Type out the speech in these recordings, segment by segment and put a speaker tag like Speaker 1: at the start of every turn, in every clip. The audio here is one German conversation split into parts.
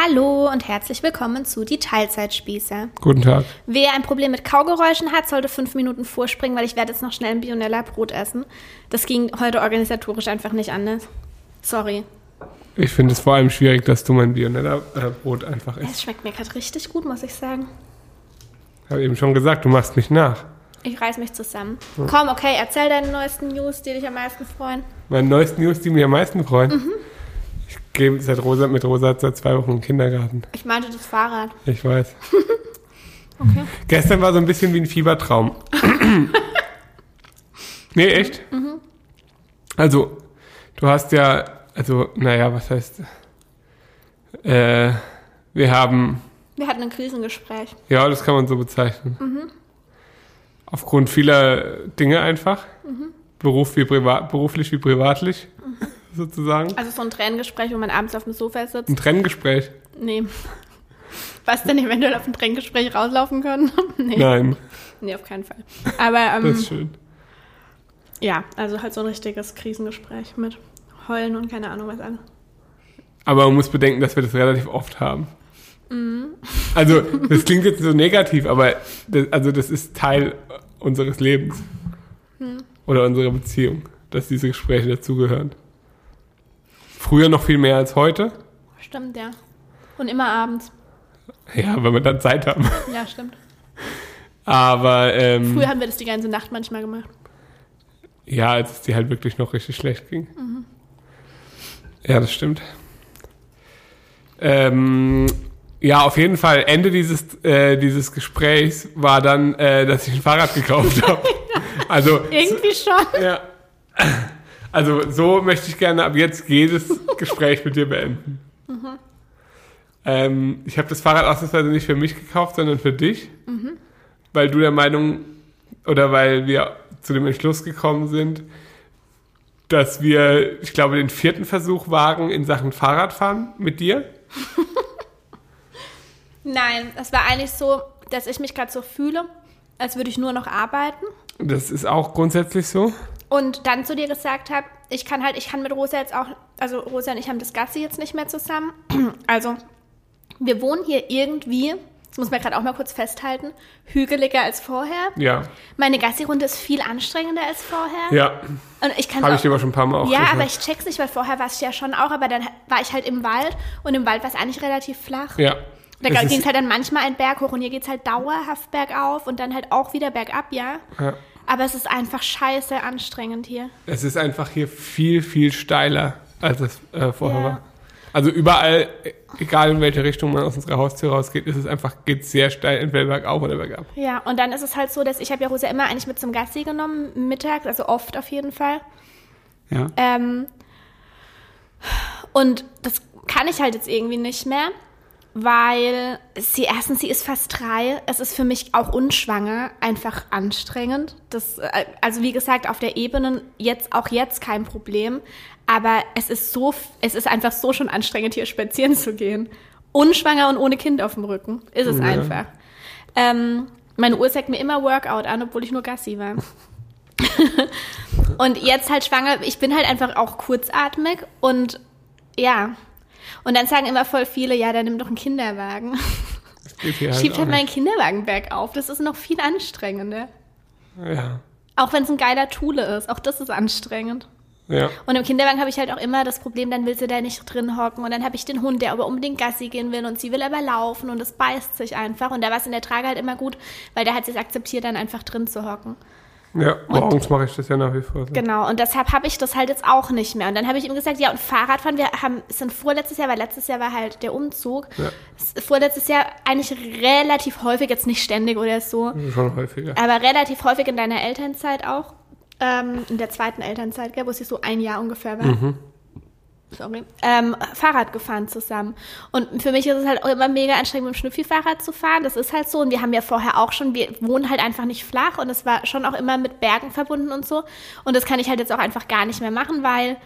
Speaker 1: Hallo und herzlich willkommen zu Die Teilzeitspießer.
Speaker 2: Guten Tag.
Speaker 1: Wer ein Problem mit Kaugeräuschen hat, sollte fünf Minuten vorspringen, weil ich werde jetzt noch schnell ein Bionella Brot essen. Das ging heute organisatorisch einfach nicht anders. Sorry.
Speaker 2: Ich finde es vor allem schwierig, dass du mein Bionella-Brot einfach
Speaker 1: Es
Speaker 2: isst.
Speaker 1: schmeckt mir gerade richtig gut, muss ich sagen.
Speaker 2: Ich habe eben schon gesagt, du machst mich nach.
Speaker 1: Ich reiß mich zusammen. Komm, okay, erzähl deine neuesten News, die dich am meisten freuen.
Speaker 2: Meine neuesten News, die mir am meisten freuen.
Speaker 1: Mhm.
Speaker 2: Gehe seit Rosa, mit Rosa seit zwei Wochen im Kindergarten.
Speaker 1: Ich meinte das Fahrrad.
Speaker 2: Ich weiß.
Speaker 1: Okay.
Speaker 2: Gestern war so ein bisschen wie ein Fiebertraum. nee, echt?
Speaker 1: Mhm.
Speaker 2: Also, du hast ja, also, naja, was heißt, äh, wir haben,
Speaker 1: Wir hatten ein Krisengespräch.
Speaker 2: ja, das kann man so bezeichnen.
Speaker 1: Mhm.
Speaker 2: Aufgrund vieler Dinge einfach.
Speaker 1: Mhm.
Speaker 2: Beruf wie privat, beruflich wie privatlich, sozusagen.
Speaker 1: Also so ein Tränengespräch, wo man abends auf dem Sofa sitzt.
Speaker 2: Ein Trenngespräch.
Speaker 1: Nee. Was denn eventuell auf ein Tränengespräch rauslaufen können? nee.
Speaker 2: Nein,
Speaker 1: Nee, auf keinen Fall. Aber
Speaker 2: das
Speaker 1: ähm,
Speaker 2: ist schön.
Speaker 1: ja, also halt so ein richtiges Krisengespräch mit Heulen und keine Ahnung was alles.
Speaker 2: Aber man muss bedenken, dass wir das relativ oft haben.
Speaker 1: Mhm.
Speaker 2: Also, das klingt jetzt so negativ, aber das, also das ist Teil unseres Lebens.
Speaker 1: Hm.
Speaker 2: Oder unserer Beziehung, dass diese Gespräche dazugehören. Früher noch viel mehr als heute.
Speaker 1: Stimmt, ja. Und immer abends.
Speaker 2: Ja, wenn wir dann Zeit haben.
Speaker 1: Ja, stimmt.
Speaker 2: Aber ähm,
Speaker 1: Früher haben wir das die ganze Nacht manchmal gemacht.
Speaker 2: ja, als es dir halt wirklich noch richtig schlecht ging.
Speaker 1: Mhm.
Speaker 2: Ja, das stimmt. Ähm, ja, auf jeden Fall, Ende dieses, äh, dieses Gesprächs war dann, äh, dass ich ein Fahrrad gekauft habe. Also,
Speaker 1: Irgendwie schon.
Speaker 2: ja. Also, so möchte ich gerne ab jetzt jedes Gespräch mit dir beenden. Ähm, ich habe das Fahrrad ausnahmsweise nicht für mich gekauft, sondern für dich. Weil du der Meinung, oder weil wir zu dem Entschluss gekommen sind, dass wir, ich glaube, den vierten Versuch wagen in Sachen Fahrradfahren mit dir.
Speaker 1: Nein, es war eigentlich so, dass ich mich gerade so fühle, als würde ich nur noch arbeiten.
Speaker 2: Das ist auch grundsätzlich so.
Speaker 1: Und dann zu dir gesagt habe, ich kann halt, ich kann mit Rosa jetzt auch, also Rosa und ich haben das Gassi jetzt nicht mehr zusammen. Also wir wohnen hier irgendwie, das muss man gerade auch mal kurz festhalten, hügeliger als vorher.
Speaker 2: Ja,
Speaker 1: Meine Gassi-Runde ist viel anstrengender als vorher.
Speaker 2: ja,
Speaker 1: Und ich kann
Speaker 2: habe ich dir aber schon ein paar Mal auch
Speaker 1: Ja,
Speaker 2: gesagt.
Speaker 1: aber ich check's nicht, weil vorher war es ja schon auch, aber dann war ich halt im Wald und im Wald war es eigentlich relativ flach.
Speaker 2: ja.
Speaker 1: Da
Speaker 2: Es
Speaker 1: ging es halt dann manchmal einen Berg hoch und hier geht's halt dauerhaft bergauf und dann halt auch wieder bergab, ja.
Speaker 2: ja.
Speaker 1: Aber es ist einfach scheiße anstrengend hier.
Speaker 2: Es ist einfach hier viel, viel steiler, als es äh, vorher
Speaker 1: Ja.
Speaker 2: war. Also überall, e- egal in welche Richtung man aus unserer Haustür rausgeht, ist es einfach, geht sehr steil, entweder bergauf oder bergab.
Speaker 1: Ja, und dann ist es halt so, dass ich habe ja Rosa immer eigentlich mit zum Gassi genommen, mittags, also oft auf jeden Fall.
Speaker 2: Ja.
Speaker 1: Ähm, und das kann ich halt jetzt irgendwie nicht mehr, weil sie erstens, sie ist fast drei. Es ist für mich auch unschwanger einfach anstrengend. Das, äh, also wie gesagt, auf der Ebene jetzt auch jetzt kein Problem. Aber es ist so, es ist einfach so schon anstrengend, hier spazieren zu gehen. Unschwanger und ohne Kind auf dem Rücken. Ist es
Speaker 2: Ja.
Speaker 1: einfach. Ähm, meine Uhr sagt mir immer Workout an, obwohl ich nur Gassi war. Und jetzt halt schwanger, ich bin halt einfach auch kurzatmig und ja. Und dann sagen immer voll viele, ja, dann nimm doch einen Kinderwagen.
Speaker 2: Halt
Speaker 1: Schiebt halt meinen. Kinderwagen bergauf. Das ist noch viel anstrengender.
Speaker 2: Ja.
Speaker 1: Auch wenn es ein geiler Thule ist. Auch das ist anstrengend.
Speaker 2: Ja.
Speaker 1: Und im Kinderwagen habe ich halt auch immer das Problem, dann will sie da nicht drin hocken. Und dann habe ich den Hund, der aber unbedingt Gassi gehen will und sie will aber laufen und es beißt sich einfach. Und da war es in der Trage halt immer gut, weil der hat sich akzeptiert, dann einfach drin zu hocken.
Speaker 2: Ja, morgens mache ich das ja nach wie vor. So.
Speaker 1: Genau, und deshalb habe ich das halt jetzt auch nicht mehr. Und dann habe ich ihm gesagt, ja, und Fahrradfahren, wir haben, sind vorletztes Jahr, weil letztes Jahr war halt der Umzug,
Speaker 2: Ja.
Speaker 1: vorletztes Jahr eigentlich relativ häufig, jetzt nicht ständig oder so,
Speaker 2: Schon häufiger.
Speaker 1: aber relativ häufig in deiner Elternzeit auch, ähm, in der zweiten Elternzeit, gell, wo sie so ein Jahr ungefähr war. Sorry. Ähm, Fahrrad gefahren zusammen. Und für mich ist es halt auch immer mega anstrengend, mit dem Schnüffi-Fahrrad zu fahren. Das ist halt so. Und wir haben ja vorher auch schon, wir wohnen halt einfach nicht flach und es war schon auch immer mit Bergen verbunden und so. Und das kann ich halt jetzt auch einfach gar nicht mehr machen, weil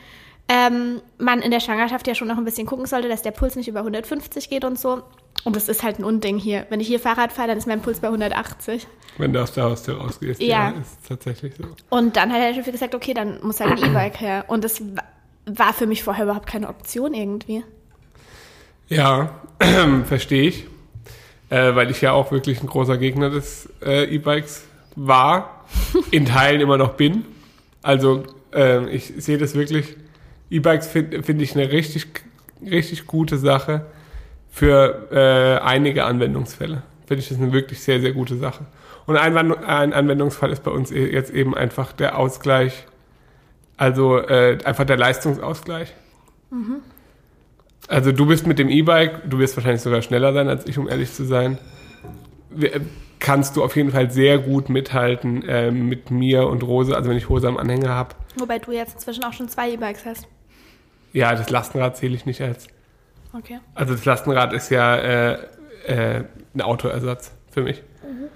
Speaker 1: ähm, man in der Schwangerschaft ja schon noch ein bisschen gucken sollte, dass der Puls nicht über 150 geht und so. Und das ist halt ein Unding hier. Wenn ich hier Fahrrad fahre, dann ist mein Puls bei 180.
Speaker 2: Wenn du aus der Haustür rausgehst.
Speaker 1: Ja.
Speaker 2: ist es tatsächlich so.
Speaker 1: Und dann hat der Chef gesagt, okay, dann muss halt ein E-Bike her. Und das war für mich vorher überhaupt keine Option irgendwie.
Speaker 2: Ja, verstehe ich, äh, weil ich ja auch wirklich ein großer Gegner des äh, E-Bikes war, in Teilen immer noch bin. Also äh, ich sehe das wirklich, E-Bikes finde find ich eine richtig, richtig gute Sache für äh, einige Anwendungsfälle. Finde ich das eine wirklich sehr, sehr gute Sache. Und ein, ein Anwendungsfall ist bei uns e-, jetzt eben einfach der Ausgleich, also äh, einfach der Leistungsausgleich. Mhm. Also du bist mit dem E-Bike, du wirst wahrscheinlich sogar schneller sein als ich, um ehrlich zu sein. Äh, kannst du auf jeden Fall sehr gut mithalten äh, mit mir und Rose, also wenn ich Hose am Anhänger habe.
Speaker 1: Wobei du jetzt inzwischen auch schon zwei E-Bikes hast.
Speaker 2: Ja, das Lastenrad zähle ich nicht als.
Speaker 1: Okay.
Speaker 2: Also das Lastenrad ist ja äh, äh, ein Autoersatz für mich. Mhm.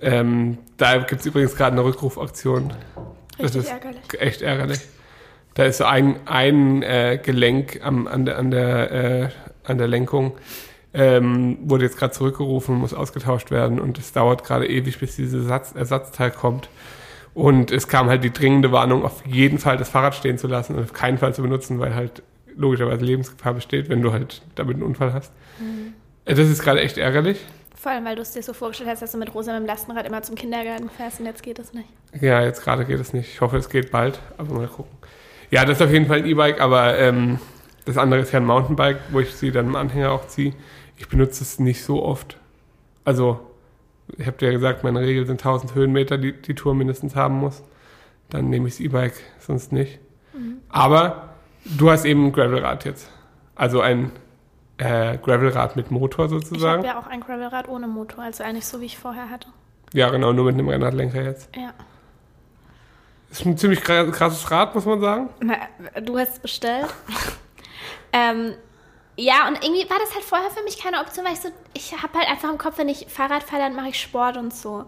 Speaker 2: Ähm, da gibt es übrigens gerade eine Rückrufaktion.
Speaker 1: Richtig das ist ärgerlich.
Speaker 2: echt ärgerlich. Da ist so ein, ein äh, Gelenk am, an der, an der, äh, an der Lenkung, ähm, wurde jetzt gerade zurückgerufen, muss ausgetauscht werden und es dauert gerade ewig, bis dieses Ersatz, Ersatzteil kommt. Und es kam halt die dringende Warnung, auf jeden Fall das Fahrrad stehen zu lassen und auf keinen Fall zu benutzen, weil halt logischerweise Lebensgefahr besteht, wenn du halt damit einen Unfall hast. Mhm. Das ist gerade echt ärgerlich.
Speaker 1: Vor allem, weil du es dir so vorgestellt hast, dass du mit Rosa mit dem Lastenrad immer zum Kindergarten fährst und jetzt geht es nicht.
Speaker 2: Ja, jetzt gerade geht es nicht. Ich hoffe, es geht bald, aber mal gucken. Ja, das ist auf jeden Fall ein E-Bike, aber ähm, das andere ist ja ein Mountainbike, wo ich sie dann im Anhänger auch ziehe. Ich benutze es nicht so oft. Also, ich habe dir ja gesagt, meine Regel sind 1000 Höhenmeter, die die Tour mindestens haben muss. Dann nehme ich das E-Bike, sonst nicht. Mhm. Aber du hast eben ein Gravelrad jetzt. Also ein äh, Gravelrad mit Motor sozusagen.
Speaker 1: Ich habe ja auch ein Gravelrad ohne Motor, also eigentlich so, wie ich vorher hatte.
Speaker 2: Ja, genau, nur mit einem Rennradlenker jetzt.
Speaker 1: Ja.
Speaker 2: Ist ein ziemlich krasses Rad, muss man sagen.
Speaker 1: Na, du hast es bestellt. ähm, ja, und irgendwie war das halt vorher für mich keine Option, weil ich so, ich habe halt einfach im Kopf, wenn ich Fahrrad fahre, dann mache ich Sport und so.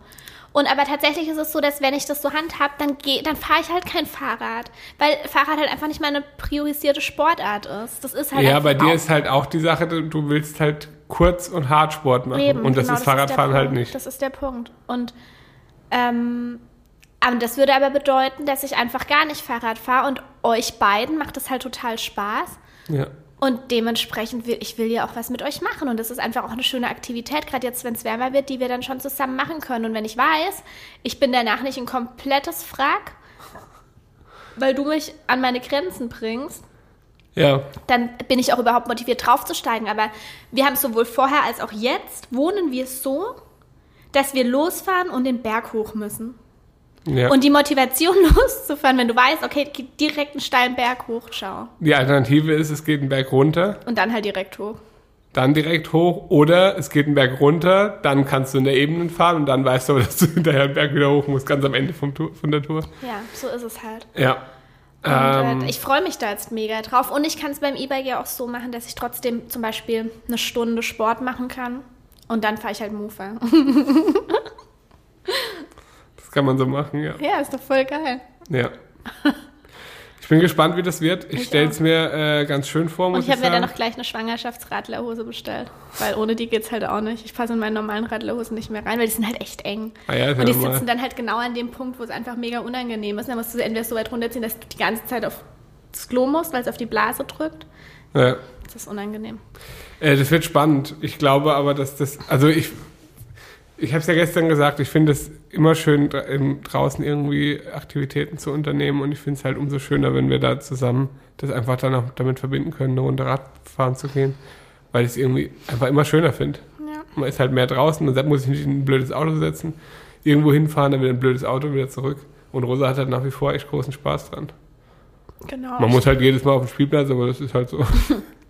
Speaker 1: Und aber tatsächlich ist es so, dass wenn ich das so handhab, dann geh, dann fahre ich halt kein Fahrrad, weil Fahrrad halt einfach nicht meine priorisierte Sportart ist. Das ist halt
Speaker 2: Ja, bei dir ist halt auch die Sache, du willst halt kurz und hart Sport machen Eben, und das genau, ist Fahrradfahren
Speaker 1: ist
Speaker 2: halt nicht.
Speaker 1: Das ist der Punkt. Und ähm, aber das würde aber bedeuten, dass ich einfach gar nicht Fahrrad fahre und euch beiden macht das halt total Spaß.
Speaker 2: Ja.
Speaker 1: Und dementsprechend will ich will ja auch was mit euch machen. Und das ist einfach auch eine schöne Aktivität, gerade jetzt, wenn es wärmer wird, die wir dann schon zusammen machen können. Und wenn ich weiß, ich bin danach nicht ein komplettes Frack, weil du mich an meine Grenzen bringst,
Speaker 2: ja.
Speaker 1: dann bin ich auch überhaupt motiviert draufzusteigen. Aber wir haben sowohl vorher als auch jetzt, wohnen wir so, dass wir losfahren und den Berg hoch müssen. Ja. Und die Motivation loszufahren, wenn du weißt, okay, geht direkt einen steilen Berg hoch, schau.
Speaker 2: Die Alternative ist, es geht einen Berg runter.
Speaker 1: Und dann halt direkt hoch.
Speaker 2: Dann direkt hoch. Oder es geht einen Berg runter, dann kannst du in der Ebene fahren und dann weißt du, dass du hinterher einen Berg wieder hoch musst, ganz am Ende vom Tour, von der Tour.
Speaker 1: Ja, so ist es halt.
Speaker 2: Ja.
Speaker 1: Und äh, ähm, ich freue mich da jetzt mega drauf. Und ich kann es beim E-Bike ja auch so machen, dass ich trotzdem zum Beispiel eine Stunde Sport machen kann. Und dann fahre ich halt Mofa.
Speaker 2: kann man so machen, ja.
Speaker 1: Ja, ist doch voll geil.
Speaker 2: Ja. Ich bin gespannt, wie das wird. Ich, ich stelle es mir äh, ganz schön vor,
Speaker 1: muss Und ich, habe mir dann noch gleich eine Schwangerschaftsradlerhose bestellt. Weil ohne die geht es halt auch nicht. Ich passe in meine normalen Radlerhosen nicht mehr rein, weil die sind halt echt eng.
Speaker 2: Ah ja,
Speaker 1: Und die sitzen mal. dann halt genau an dem Punkt, wo es einfach mega unangenehm ist. Dann musst du sie entweder so weit runterziehen, dass du die ganze Zeit auf das Klo musst, weil es auf die Blase drückt.
Speaker 2: Ja.
Speaker 1: Das ist unangenehm.
Speaker 2: Äh, das wird spannend. Ich glaube aber, dass das, also ich ich habe es ja gestern gesagt, ich finde es immer schön, draußen irgendwie Aktivitäten zu unternehmen und ich finde es halt umso schöner, wenn wir da zusammen das einfach dann auch damit verbinden können, eine Runde Radfahren zu gehen, weil ich es irgendwie einfach immer schöner finde. Ja. Man ist halt mehr draußen, man muss sich nicht in ein blödes Auto setzen, irgendwo hinfahren, dann wieder ein blödes Auto wieder zurück. Und Rosa hat halt nach wie vor echt großen Spaß dran.
Speaker 1: Genau.
Speaker 2: Man muss halt jedes Mal auf dem Spielplatz, aber das ist halt so.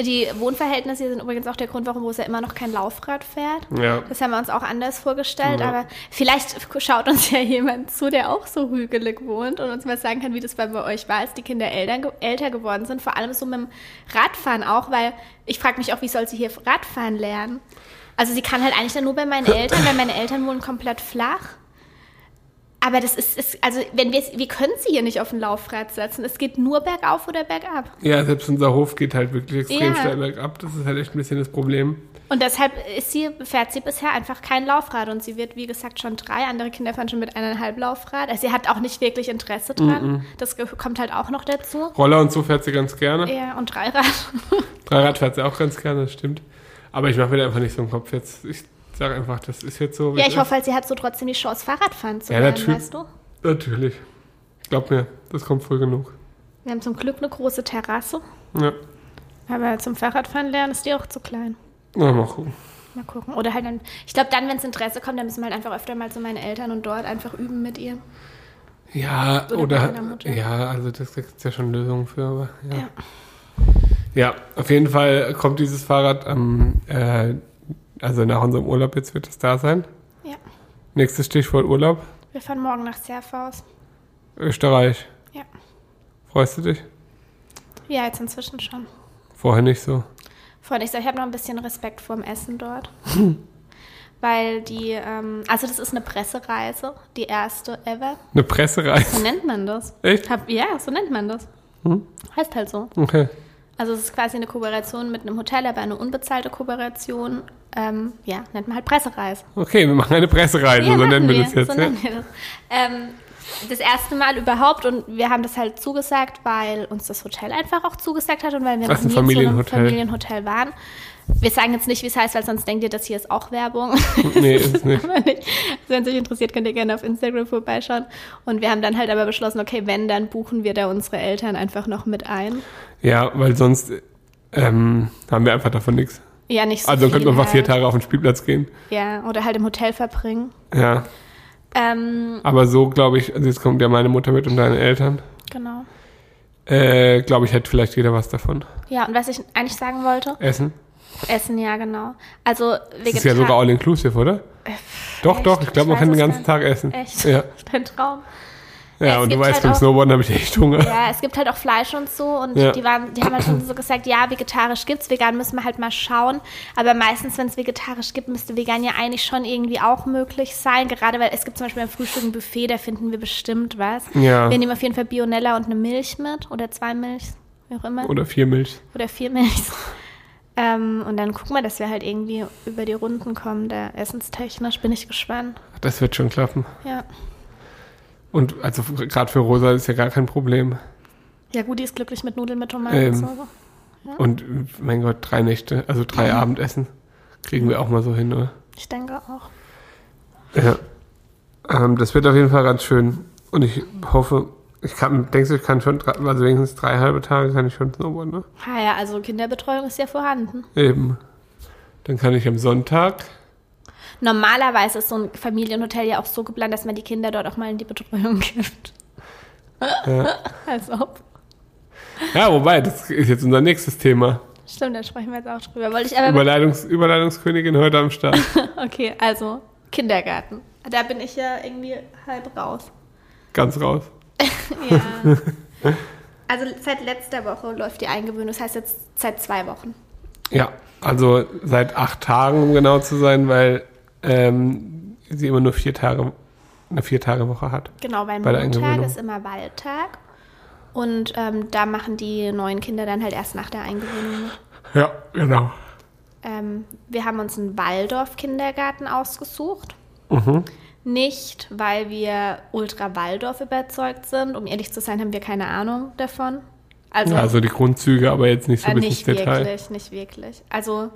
Speaker 1: Die Wohnverhältnisse sind übrigens auch der Grund, warum Rosa immer noch kein Laufrad fährt.
Speaker 2: Ja.
Speaker 1: Das haben wir uns auch anders vorgestellt, ja. aber vielleicht schaut uns ja jemand zu, der auch so hügelig wohnt und uns mal sagen kann, wie das bei euch war, als die Kinder älter geworden sind. Vor allem so mit dem Radfahren auch, weil ich frage mich auch, wie soll sie hier Radfahren lernen? Also sie kann halt eigentlich dann nur bei meinen Eltern, weil meine Eltern wohnen komplett flach. Aber das ist, ist also wenn wir wir können sie hier nicht auf ein Laufrad setzen. Es geht nur bergauf oder bergab.
Speaker 2: Ja, selbst unser Hof geht halt wirklich extrem
Speaker 1: Ja.
Speaker 2: steil bergab. Das ist halt echt ein bisschen das Problem.
Speaker 1: Und deshalb sie, fährt sie bisher einfach kein Laufrad und sie wird, wie gesagt, schon drei. Andere Kinder fahren schon mit eineinhalb Laufrad. Also sie hat auch nicht wirklich Interesse dran. Das ge- kommt halt auch noch dazu.
Speaker 2: Roller und so fährt sie ganz gerne.
Speaker 1: Ja, und Dreirad.
Speaker 2: Dreirad fährt sie auch ganz gerne, das stimmt. Aber ich mache mir da einfach nicht so einen Kopf jetzt. Ich sage einfach, das ist jetzt so.
Speaker 1: Ja, ich hoffe halt, sie hat so trotzdem die Chance, Fahrradfahren zu
Speaker 2: Ja,
Speaker 1: lernen,
Speaker 2: natürlich.
Speaker 1: weißt du?
Speaker 2: Natürlich. Glaub mir, das kommt früh genug.
Speaker 1: Wir haben zum Glück eine große Terrasse.
Speaker 2: Ja,
Speaker 1: Aber zum Fahrradfahren lernen ist die auch zu klein.
Speaker 2: na, mal gucken.
Speaker 1: Mal gucken. Oder halt dann, ich glaube, dann, wenn es Interesse kommt, dann müssen wir halt einfach öfter mal zu meinen Eltern und dort einfach üben mit ihr.
Speaker 2: Ja,
Speaker 1: Oder
Speaker 2: oder. Ja, also das gibt es ja schon Lösungen für, aber ja.
Speaker 1: Ja.
Speaker 2: ja. auf jeden Fall kommt dieses Fahrrad am, äh, also nach unserem Urlaub jetzt wird es da sein.
Speaker 1: Ja.
Speaker 2: Nächstes Stichwort Urlaub.
Speaker 1: Wir fahren morgen nach Serfaus.
Speaker 2: Österreich.
Speaker 1: Ja.
Speaker 2: Freust du dich?
Speaker 1: Ja, jetzt inzwischen schon.
Speaker 2: Vorher nicht so.
Speaker 1: Vorhin, ich sag, ich habe noch ein bisschen Respekt vorm Essen dort. Weil die, ähm, also das ist eine Pressereise, die erste ever.
Speaker 2: Eine Pressereise.
Speaker 1: So nennt man das.
Speaker 2: Echt?
Speaker 1: Hab, ja, so nennt man das. Heißt halt so.
Speaker 2: Okay.
Speaker 1: Also es ist quasi eine Kooperation mit einem Hotel, aber eine unbezahlte Kooperation. Ähm, ja, nennt man halt Pressereise.
Speaker 2: Okay, wir machen eine Pressereise, so
Speaker 1: machen
Speaker 2: nennen wir das jetzt.
Speaker 1: So
Speaker 2: ja?
Speaker 1: wir das. Ähm, das erste Mal überhaupt und wir haben das halt zugesagt, weil uns das Hotel einfach auch zugesagt hat und weil wir
Speaker 2: Was,
Speaker 1: noch
Speaker 2: ein
Speaker 1: nie in so einem
Speaker 2: Familienhotel?
Speaker 1: Familienhotel waren. Wir sagen jetzt nicht, wie es heißt, weil sonst denkt ihr, das hier ist auch Werbung.
Speaker 2: Nee, ist es nicht.
Speaker 1: nicht. Also wenn es euch interessiert, könnt ihr gerne auf Instagram vorbeischauen. Und wir haben dann halt aber beschlossen, okay, wenn, dann buchen wir da unsere Eltern einfach noch mit ein.
Speaker 2: Ja, weil sonst ähm, haben wir einfach davon nichts.
Speaker 1: Ja, nicht so
Speaker 2: Also könnten wir einfach vier
Speaker 1: halt.
Speaker 2: Tage auf den Spielplatz gehen.
Speaker 1: Ja, oder halt im Hotel verbringen.
Speaker 2: Ja,
Speaker 1: Ähm,
Speaker 2: aber so glaube ich, also jetzt kommt ja meine Mutter mit und deine Eltern.
Speaker 1: genau.
Speaker 2: Äh, glaube ich, hätte vielleicht jeder was davon.
Speaker 1: Ja, und was ich eigentlich sagen wollte,
Speaker 2: Essen.
Speaker 1: Essen, ja, genau. Also
Speaker 2: Das ist ja sogar all inclusive, oder? Doch,
Speaker 1: echt?
Speaker 2: doch, ich glaube, man kann den ganzen
Speaker 1: gar
Speaker 2: Tag essen.
Speaker 1: Echt?
Speaker 2: Ja,
Speaker 1: Dein Traum.
Speaker 2: ja
Speaker 1: Es
Speaker 2: und du weißt,
Speaker 1: halt
Speaker 2: beim
Speaker 1: auch-
Speaker 2: Snowboarden habe ich echt Hunger.
Speaker 1: Ja, es gibt halt auch Fleisch und so und
Speaker 2: Ja.
Speaker 1: die, waren, die haben halt schon so gesagt, ja, vegetarisch gibt's, vegan müssen wir halt mal schauen. Aber meistens, wenn es vegetarisch gibt, müsste vegan ja eigentlich schon irgendwie auch möglich sein. Gerade weil es gibt zum Beispiel beim Frühstück ein Buffet, da finden wir bestimmt was.
Speaker 2: Ja.
Speaker 1: Wir nehmen auf jeden Fall Bionella und eine Milch mit oder zwei Milch, wie auch immer.
Speaker 2: Oder vier Milch.
Speaker 1: Oder vier Milch. Ähm, und dann gucken wir, dass wir halt irgendwie über die Runden kommen, da essenstechnisch. Bin ich gespannt.
Speaker 2: Das wird schon klappen.
Speaker 1: Ja.
Speaker 2: Und also gerade für Rosa ist ja gar kein Problem.
Speaker 1: Ja, gut, die ist glücklich mit Nudeln mit
Speaker 2: Ähm.
Speaker 1: Tomatensauce.
Speaker 2: Und mein Gott, drei Nächte, also drei Abendessen kriegen wir auch mal so hin, oder?
Speaker 1: Ich denke auch.
Speaker 2: Ja. Ähm, das wird auf jeden Fall ganz schön. Und ich hoffe, ich kann, denkst du, ich kann schon, also wenigstens drei halbe Tage kann ich schon snowboarden, ne?
Speaker 1: Ah ja, also Kinderbetreuung ist ja vorhanden.
Speaker 2: Eben. Dann kann ich am Sonntag,
Speaker 1: Normalerweise ist so ein Familienhotel ja auch so geplant, dass man die Kinder dort auch mal in die Betreuung gibt.
Speaker 2: ja.
Speaker 1: Als ob.
Speaker 2: ja, wobei, das ist jetzt unser nächstes Thema.
Speaker 1: Stimmt, da sprechen wir jetzt auch drüber. Wollte ich aber.
Speaker 2: Überleitungs, Überleitungskönigin heute am Start.
Speaker 1: Okay, also Kindergarten. Da bin ich ja irgendwie halb raus.
Speaker 2: Ganz raus.
Speaker 1: Ja. Also seit letzter Woche läuft die Eingewöhnung, das heißt jetzt seit zwei Wochen.
Speaker 2: Ja, also seit acht Tagen, um genau zu sein, weil ähm, sie immer nur vier Tage, eine Vier-Tage-Woche hat.
Speaker 1: Genau, weil
Speaker 2: Bei
Speaker 1: Montag ist immer Wahltag. Und ähm, da machen die neuen Kinder dann halt erst nach der Eingewöhnung.
Speaker 2: Ja, genau.
Speaker 1: Ähm, wir haben uns einen Waldorf-Kindergarten ausgesucht.
Speaker 2: Mhm.
Speaker 1: Nicht, weil wir ultra Waldorf überzeugt sind. Um ehrlich zu sein, haben wir keine Ahnung davon. Also,
Speaker 2: Ja, also die Grundzüge, aber jetzt nicht so
Speaker 1: äh,
Speaker 2: bis
Speaker 1: nicht
Speaker 2: ins Detail.
Speaker 1: wirklich, nicht wirklich. Also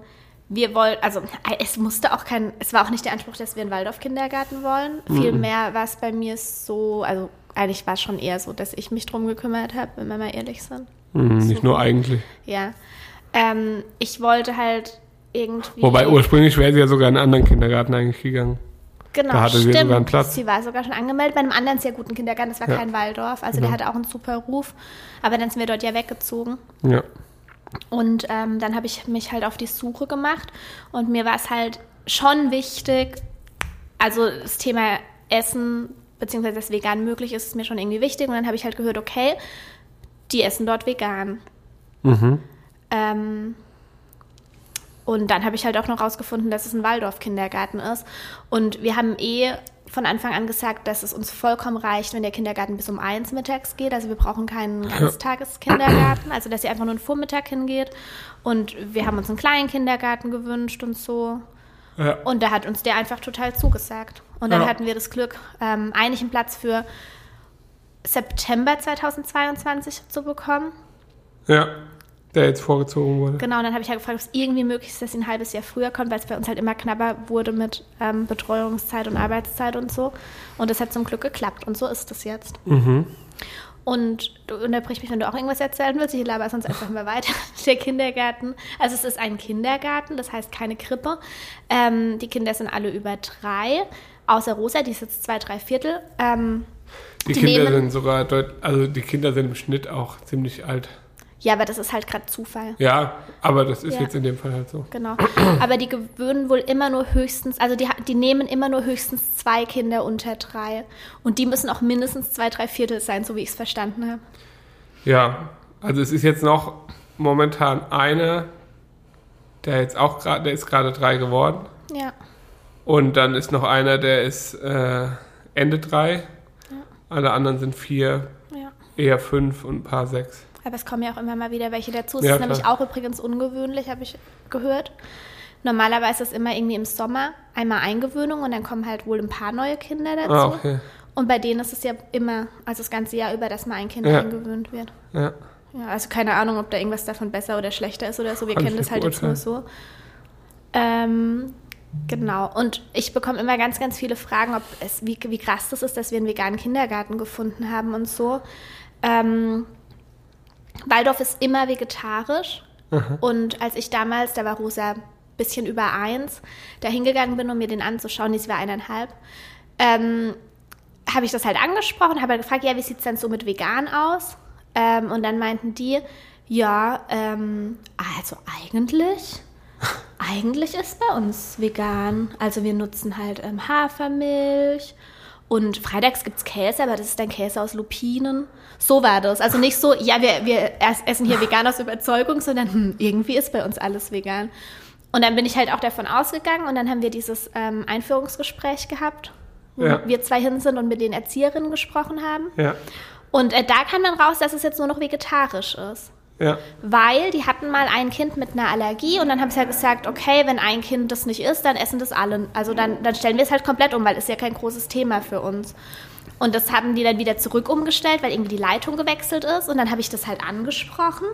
Speaker 1: wir wollten, also äh, es musste auch kein, es war auch nicht der Anspruch, dass wir einen Waldorf-Kindergarten wollen.
Speaker 2: Mhm.
Speaker 1: Vielmehr war es bei mir so, also eigentlich war es schon eher so, dass ich mich drum gekümmert habe, wenn wir mal ehrlich sind.
Speaker 2: Mhm, nicht nur eigentlich.
Speaker 1: Ja. Ähm, ich wollte halt irgendwie.
Speaker 2: Wobei ursprünglich wäre sie ja sogar in einen anderen Kindergarten eigentlich gegangen.
Speaker 1: Genau,
Speaker 2: Da hatte sie
Speaker 1: stimmt.
Speaker 2: sogar einen Platz.
Speaker 1: Sie war sogar schon angemeldet bei einem anderen sehr guten Kindergarten. Das war
Speaker 2: Ja.
Speaker 1: kein Waldorf. Also
Speaker 2: Genau.
Speaker 1: der hatte auch einen super Ruf. Aber dann sind wir dort ja weggezogen.
Speaker 2: Ja.
Speaker 1: Und ähm, dann habe ich mich halt auf die Suche gemacht. Und mir war es halt schon wichtig, also das Thema Essen, beziehungsweise dass vegan möglich ist, ist mir schon irgendwie wichtig. Und dann habe ich halt gehört, okay, die essen dort vegan.
Speaker 2: Mhm.
Speaker 1: Ähm, und dann habe ich halt auch noch rausgefunden, dass es ein Waldorf-Kindergarten ist. Und wir haben eh von Anfang an gesagt, dass es uns vollkommen reicht, wenn der Kindergarten bis um eins mittags geht. Also wir brauchen keinen Ganztageskindergarten, also dass sie einfach nur einen Vormittag hingeht. Und wir haben uns einen kleinen Kindergarten gewünscht und so.
Speaker 2: Ja.
Speaker 1: Und da hat uns der einfach total zugesagt. Und dann
Speaker 2: Ja.
Speaker 1: hatten wir das Glück, ähm, eigentlich einen Platz für September 2022 zu bekommen.
Speaker 2: ja, der jetzt vorgezogen wurde.
Speaker 1: Genau, und dann habe ich halt gefragt, ob es irgendwie möglich ist, dass sie ein halbes Jahr früher kommt, weil es bei uns halt immer knapper wurde mit ähm, Betreuungszeit und Arbeitszeit und so. Und das hat zum Glück geklappt und so ist es jetzt.
Speaker 2: Mhm.
Speaker 1: Und du unterbrich mich, wenn du auch irgendwas erzählen willst. Ich laber sonst einfach mal weiter. Der Kindergarten, also es ist ein Kindergarten, das heißt keine Krippe. Ähm, die Kinder sind alle über drei, außer Rosa, die ist jetzt zwei, drei Viertel. Ähm,
Speaker 2: Die,
Speaker 1: Die
Speaker 2: Kinder
Speaker 1: nehmen-
Speaker 2: sind sogar deut also die Kinder sind im Schnitt auch ziemlich alt.
Speaker 1: Ja, aber das ist halt gerade Zufall.
Speaker 2: Ja, aber das ist
Speaker 1: Ja.
Speaker 2: jetzt in dem Fall halt so.
Speaker 1: Genau. Aber die gewöhnen wohl immer nur höchstens, also die, die nehmen immer nur höchstens zwei Kinder unter drei. Und die müssen auch mindestens zwei, drei Viertel sein, so wie ich es verstanden habe.
Speaker 2: Ja, also es ist jetzt noch momentan einer, der jetzt auch gerade, der ist gerade drei geworden.
Speaker 1: Ja.
Speaker 2: Und dann ist noch einer, der ist äh, Ende drei. Alle anderen sind vier,
Speaker 1: ja.
Speaker 2: eher fünf und ein paar sechs.
Speaker 1: Aber es kommen ja auch immer mal wieder welche dazu. Es
Speaker 2: Ja,
Speaker 1: ist nämlich
Speaker 2: klar.
Speaker 1: auch übrigens ungewöhnlich, habe ich gehört. Normalerweise ist immer irgendwie im Sommer einmal Eingewöhnung und dann kommen halt wohl ein paar neue Kinder dazu.
Speaker 2: Ah, okay.
Speaker 1: Und bei denen ist es ja immer, also das ganze Jahr über, dass mal ein Kind
Speaker 2: Ja.
Speaker 1: eingewöhnt wird.
Speaker 2: Ja.
Speaker 1: Ja, also keine Ahnung, ob da irgendwas davon besser oder schlechter ist oder so. Wir
Speaker 2: Kann
Speaker 1: kennen das halt jetzt nur so. Ähm, genau. Und ich bekomme immer ganz, ganz viele Fragen, ob es, wie, wie krass das ist, dass wir einen veganen Kindergarten gefunden haben und so. Ähm, Waldorf ist immer vegetarisch. Und als ich damals, da war Rosa ein bisschen über eins, da hingegangen bin, um mir den anzuschauen, die war eineinhalb, ähm, habe ich das halt angesprochen, habe halt gefragt, ja, wie sieht es denn so mit vegan aus? Ähm, und dann meinten die, ja, ähm, also eigentlich, eigentlich ist bei uns vegan. Also wir nutzen halt ähm, Hafermilch und freitags gibt es Käse, aber das ist dann Käse aus Lupinen. So war das. Also nicht so, ja, wir, wir essen hier vegan aus Überzeugung, sondern hm, irgendwie ist bei uns alles vegan. Und dann bin ich halt auch davon ausgegangen und dann haben wir dieses ähm, Einführungsgespräch gehabt, wo
Speaker 2: Ja.
Speaker 1: wir zwei hin sind und mit den Erzieherinnen gesprochen haben.
Speaker 2: Ja.
Speaker 1: Und äh, da kam dann raus, dass es jetzt nur noch vegetarisch ist.
Speaker 2: Ja.
Speaker 1: Weil die hatten mal ein Kind mit einer Allergie und dann haben sie halt gesagt, okay, wenn ein Kind das nicht isst, dann essen das alle. Also dann, dann stellen wir es halt komplett um, weil es ja kein großes Thema für uns. Und das haben die dann wieder zurück umgestellt, weil irgendwie die Leitung gewechselt ist. Und dann habe ich das halt angesprochen.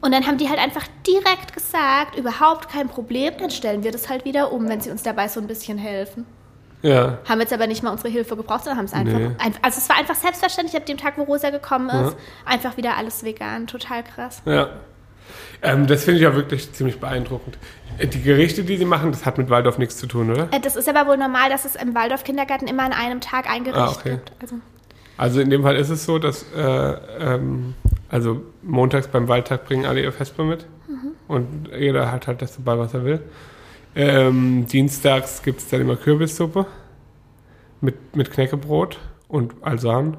Speaker 1: Und dann haben die halt einfach direkt gesagt, überhaupt kein Problem, dann stellen wir das halt wieder um, wenn sie uns dabei so ein bisschen helfen.
Speaker 2: Ja.
Speaker 1: Haben jetzt aber nicht mal unsere Hilfe gebraucht, sondern haben es einfach,
Speaker 2: Nee.
Speaker 1: ein, also es war einfach selbstverständlich ab dem Tag, wo Rosa gekommen ist, einfach wieder alles vegan, total krass.
Speaker 2: Ja. Ähm, das finde ich auch wirklich ziemlich beeindruckend. Äh, Die Gerichte, die sie machen, das hat mit Waldorf nichts zu tun, oder?
Speaker 1: Äh, Das ist aber wohl normal, dass es im Waldorf-Kindergarten immer an einem Tag ein Gericht
Speaker 2: Ah, okay.
Speaker 1: gibt. Also,
Speaker 2: Also in dem Fall ist es so, dass äh, ähm, also montags beim Waldtag bringen alle ihr Vesper mit und jeder hat halt das dabei, was er will. Ähm, dienstags gibt es dann immer Kürbissuppe mit, mit Knäckebrot und Alsan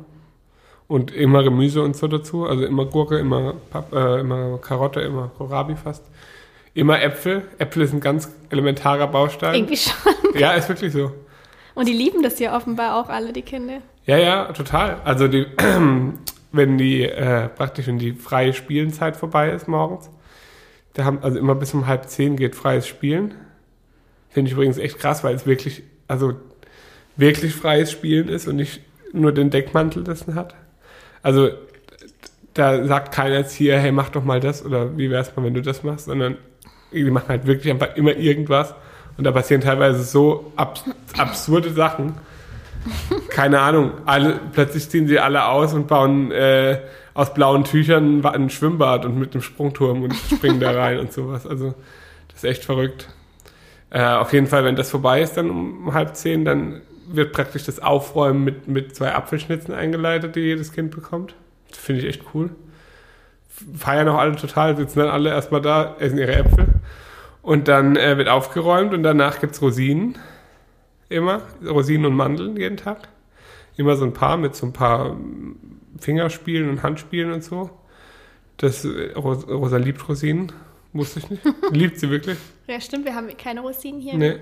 Speaker 2: und immer Gemüse und so dazu, also immer Gurke, immer, Pap äh, immer Karotte, immer Kohlrabi fast. Immer Äpfel. Äpfel ist ein ganz elementarer Baustein.
Speaker 1: irgendwie schon.
Speaker 2: Ja, ist wirklich so.
Speaker 1: Und die lieben das ja offenbar auch alle, die Kinder.
Speaker 2: Ja, ja, total. Also die, wenn die äh, praktisch wenn die freie Spielenzeit vorbei ist morgens, da haben also immer bis um halb zehn geht freies Spielen. Finde ich übrigens echt krass, weil es wirklich also wirklich freies Spielen ist und nicht nur den Deckmantel dessen hat. Also da sagt keiner jetzt hier, hey, mach doch mal das oder wie wär's mal, wenn du das machst, sondern die machen halt wirklich einfach immer irgendwas und da passieren teilweise so abs absurde Sachen keine Ahnung, alle, plötzlich ziehen sie alle aus und bauen äh, aus blauen Tüchern ein Schwimmbad und mit einem Sprungturm und springen da rein und sowas. Also das ist echt verrückt. Äh, auf jeden Fall, wenn das vorbei ist, dann um halb zehn, dann wird praktisch das Aufräumen mit, mit zwei Apfelschnitzen eingeleitet, die jedes Kind bekommt. Finde ich echt cool. Feiern auch alle total, sitzen dann alle erstmal da, essen ihre Äpfel. Und dann äh, wird aufgeräumt und danach gibt's Rosinen. Immer. Rosinen und Mandeln jeden Tag. Immer so ein paar mit so ein paar Fingerspielen und Handspielen und so. Das, äh, Ros Rosa liebt Rosinen. Wusste ich nicht. Liebt sie wirklich.
Speaker 1: Ja, stimmt, wir haben keine Rosinen hier.
Speaker 2: Nee.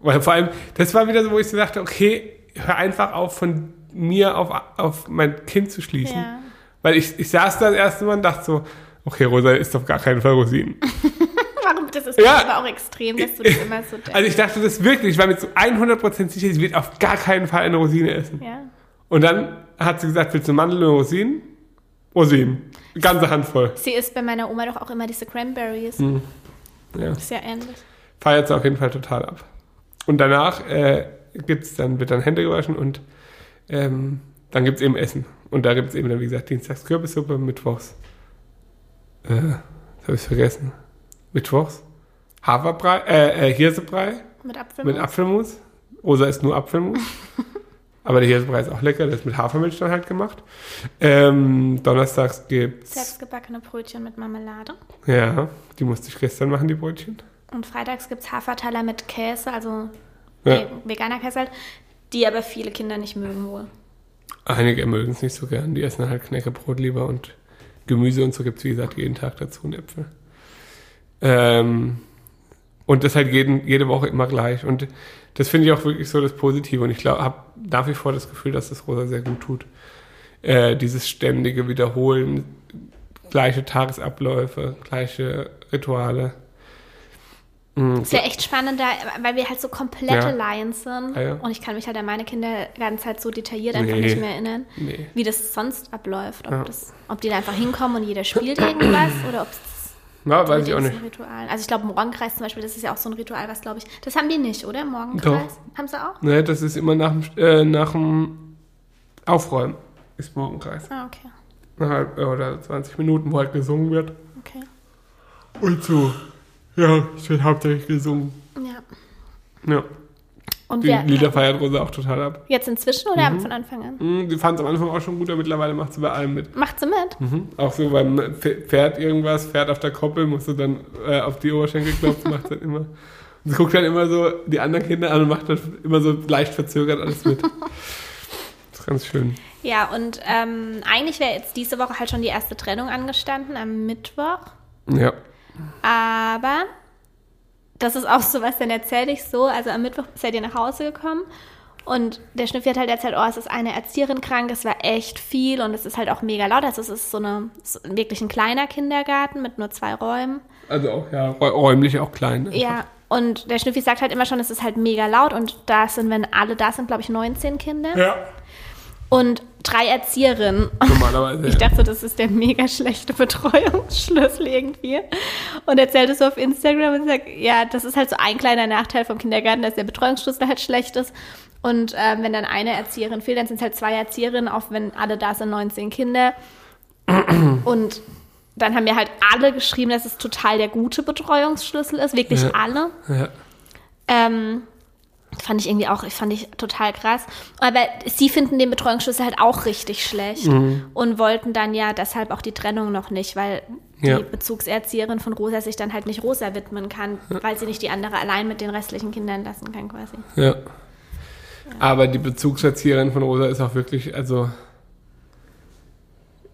Speaker 2: Weil vor allem, das war wieder so, wo ich so dachte, okay, hör einfach auf, von mir auf, auf mein Kind zu schließen.
Speaker 1: Ja.
Speaker 2: Weil ich, ich saß da das erste Mal und dachte so, okay, Rosa isst auf gar keinen Fall Rosinen.
Speaker 1: Warum? Das ist
Speaker 2: Ja.
Speaker 1: aber auch extrem, dass du das immer so denkst.
Speaker 2: Also ich dachte das wirklich, ich war mir zu 100% sicher, sie wird auf gar keinen Fall eine Rosine essen.
Speaker 1: ja.
Speaker 2: Und dann hat sie gesagt, willst du Mandeln oder Rosinen? Rosinen. Ganze Handvoll.
Speaker 1: Sie isst bei meiner Oma doch auch immer diese Cranberries.
Speaker 2: Hm. Ja.
Speaker 1: Ist ja ähnlich.
Speaker 2: Feiert sie auf jeden Fall total ab. Und danach äh, gibt's dann, wird dann Hände gewaschen und ähm, dann gibt's eben Essen. Und da gibt's eben dann, wie gesagt, dienstags Kürbissuppe, mittwochs, äh, das habe ich vergessen, mittwochs Haferbrei, äh, äh, Hirsebrei
Speaker 1: Mit Apfelmus.
Speaker 2: mit Apfelmus. Rosa isst nur Apfelmus. Aber der Hirsebrei ist auch lecker, der ist mit Hafermilch dann halt gemacht. Ähm, donnerstags gibt's,
Speaker 1: Selbstgebackene Brötchen mit Marmelade.
Speaker 2: ja, die musste ich gestern machen, die Brötchen.
Speaker 1: Und freitags gibt es Hafertaler mit Käse, also
Speaker 2: Ja.
Speaker 1: nee, veganer Käse halt, die aber viele Kinder nicht mögen wohl.
Speaker 2: Einige mögen es nicht so gern. Die essen halt Knäckebrot lieber und Gemüse und so gibt es, wie gesagt, jeden Tag dazu und Äpfel. Ähm, und das halt jeden, jede Woche immer gleich. Und das finde ich auch wirklich so das Positive. Und ich glaube, habe nach wie vor das Gefühl, dass das Rosa sehr gut tut. Äh, dieses ständige Wiederholen, gleiche Tagesabläufe, gleiche Rituale.
Speaker 1: Ist ja echt spannend, da, weil wir halt so komplette
Speaker 2: Ja.
Speaker 1: Lions sind.
Speaker 2: Ah, ja.
Speaker 1: Und ich kann mich halt an meine Kinder ganze Zeit so detailliert einfach
Speaker 2: Nee.
Speaker 1: nicht mehr erinnern,
Speaker 2: Nee.
Speaker 1: wie das sonst abläuft. Ob,
Speaker 2: Ja.
Speaker 1: das, ob die da einfach hinkommen und jeder spielt irgendwas oder ob es
Speaker 2: Ja, weiß ich auch nicht.
Speaker 1: Ritualen. Also ich glaube, Morgenkreis zum Beispiel, das ist ja auch so ein Ritual, was glaube ich. Das haben die nicht, oder? Morgenkreis? Haben sie auch?
Speaker 2: Ne, das ist immer nach dem, äh, nach dem Aufräumen. Ist Morgenkreis.
Speaker 1: Ah, okay.
Speaker 2: Eine halbe oder 20 Minuten, wo halt gesungen wird.
Speaker 1: Okay.
Speaker 2: Und so. Ja, es wird hauptsächlich gesungen.
Speaker 1: Ja.
Speaker 2: Ja.
Speaker 1: Und
Speaker 2: Die Lieder feiert Rosa auch total ab.
Speaker 1: jetzt inzwischen oder
Speaker 2: Mhm.
Speaker 1: von Anfang an?
Speaker 2: Hm, Sie fand es am Anfang auch schon gut, aber mittlerweile macht sie bei allem mit.
Speaker 1: Macht sie mit?
Speaker 2: Mhm. Auch so beim Pf- Pferd irgendwas, Pferd auf der Koppel, musst du dann äh, auf die Oberschenkel klopfen, macht dann immer. Und sie guckt dann immer so die anderen Kinder an und macht dann immer so leicht verzögert alles mit. Das ist ganz schön.
Speaker 1: Ja, und ähm, eigentlich wäre jetzt diese Woche halt schon die erste Trennung angestanden am Mittwoch.
Speaker 2: Ja.
Speaker 1: Aber das ist auch so was, dann erzähle ich so. Also am Mittwoch seid ihr nach Hause gekommen und der Schnüffi hat halt erzählt, oh, es ist eine Erzieherin krank, es war echt viel und es ist halt auch mega laut. Also es ist so eine, so wirklich ein kleiner Kindergarten mit nur zwei Räumen.
Speaker 2: Also auch, ja, rä- räumlich auch klein. ne?
Speaker 1: Ja, und der Schnüffi sagt halt immer schon, es ist halt mega laut und da sind, wenn alle da sind, glaube ich, 19 Kinder
Speaker 2: Ja.
Speaker 1: und drei Erzieherinnen.
Speaker 2: Normalerweise.
Speaker 1: Ich
Speaker 2: ja.
Speaker 1: dachte, das ist der mega schlechte Betreuungsschlüssel irgendwie. Und erzählt es so auf Instagram und sagt, ja, das ist halt so ein kleiner Nachteil vom Kindergarten, dass der Betreuungsschlüssel halt schlecht ist. Und ähm, wenn dann eine Erzieherin fehlt, dann sind es halt zwei Erzieherinnen, auch wenn alle da sind, 19 Kinder. Und dann haben mir halt alle geschrieben, dass es total der gute Betreuungsschlüssel ist, wirklich
Speaker 2: Ja.
Speaker 1: alle.
Speaker 2: Ja.
Speaker 1: Ähm, fand ich irgendwie auch, fand ich total krass. Aber sie finden den Betreuungsschlüssel halt auch richtig schlecht
Speaker 2: Mhm.
Speaker 1: und wollten dann ja deshalb auch die Trennung noch nicht, weil
Speaker 2: Ja.
Speaker 1: die Bezugserzieherin von Rosa sich dann halt nicht Rosa widmen kann, weil sie nicht die andere allein mit den restlichen Kindern lassen kann quasi.
Speaker 2: Ja. Aber die Bezugserzieherin von Rosa ist auch wirklich, also,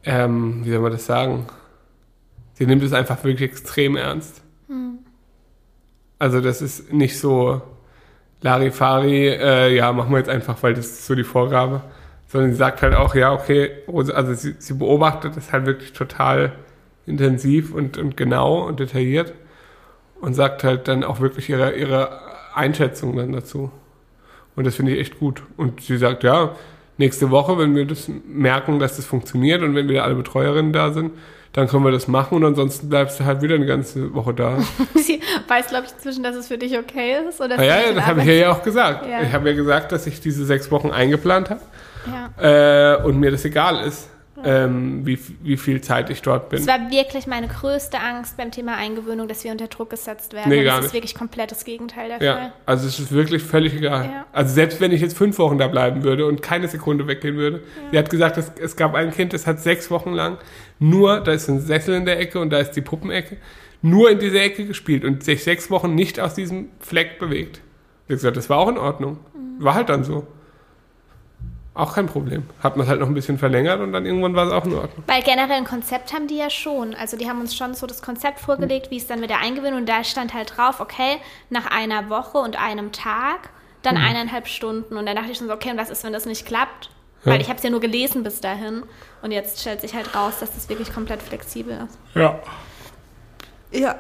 Speaker 2: ähm, wie soll man das sagen? Sie nimmt es einfach wirklich extrem ernst. Also das ist nicht so Larifari, äh, ja, machen wir jetzt einfach, weil das ist so die Vorgabe. Sondern sie sagt halt auch, ja, okay, also sie, sie beobachtet das halt wirklich total intensiv und, und genau und detailliert und sagt halt dann auch wirklich ihre, ihre Einschätzung dann dazu. Und das finde ich echt gut. Und sie sagt, ja, nächste Woche, wenn wir das merken, dass das funktioniert und wenn wieder alle Betreuerinnen da sind, dann können wir das machen und ansonsten bleibst du halt wieder eine ganze Woche da.
Speaker 1: Sie weiß, glaube ich, inzwischen, dass es für dich okay ist. Oder
Speaker 2: Ah, ja, ja, das habe ich ja auch gesagt.
Speaker 1: Ja.
Speaker 2: Ich habe ja gesagt, dass ich diese sechs Wochen eingeplant habe
Speaker 1: ja.
Speaker 2: äh, und mir das egal ist, ähm, wie, wie viel Zeit ich dort bin.
Speaker 1: Es war wirklich meine größte Angst beim Thema Eingewöhnung, dass wir unter Druck gesetzt werden.
Speaker 2: Nee, gar
Speaker 1: das ist
Speaker 2: nicht.
Speaker 1: wirklich komplett das Gegenteil der Fall.
Speaker 2: Ja, also es ist wirklich völlig egal.
Speaker 1: Ja.
Speaker 2: Also selbst wenn ich jetzt fünf Wochen da bleiben würde und keine Sekunde weggehen würde. Sie hat gesagt, es, es gab ein Kind, das hat sechs Wochen lang nur, da ist ein Sessel in der Ecke und da ist die Puppenecke, nur in dieser Ecke gespielt und sich sechs Wochen nicht aus diesem Fleck bewegt. Hat gesagt, das war auch in Ordnung.
Speaker 1: Mhm.
Speaker 2: War halt dann so. Auch kein Problem. Hat man es halt noch ein bisschen verlängert und dann irgendwann war es auch in Ordnung.
Speaker 1: Weil generell ein Konzept haben die ja schon. Also die haben uns schon so das Konzept vorgelegt, wie es dann mit der Eingewöhnung und da stand halt drauf, okay, nach einer Woche und einem Tag dann eineinhalb Stunden. Und dann dachte ich schon so, okay, und was ist, wenn das nicht klappt? Weil ich habe es ja nur gelesen bis dahin. Und jetzt stellt sich halt raus, dass das wirklich komplett flexibel ist.
Speaker 2: Ja.
Speaker 1: Ja,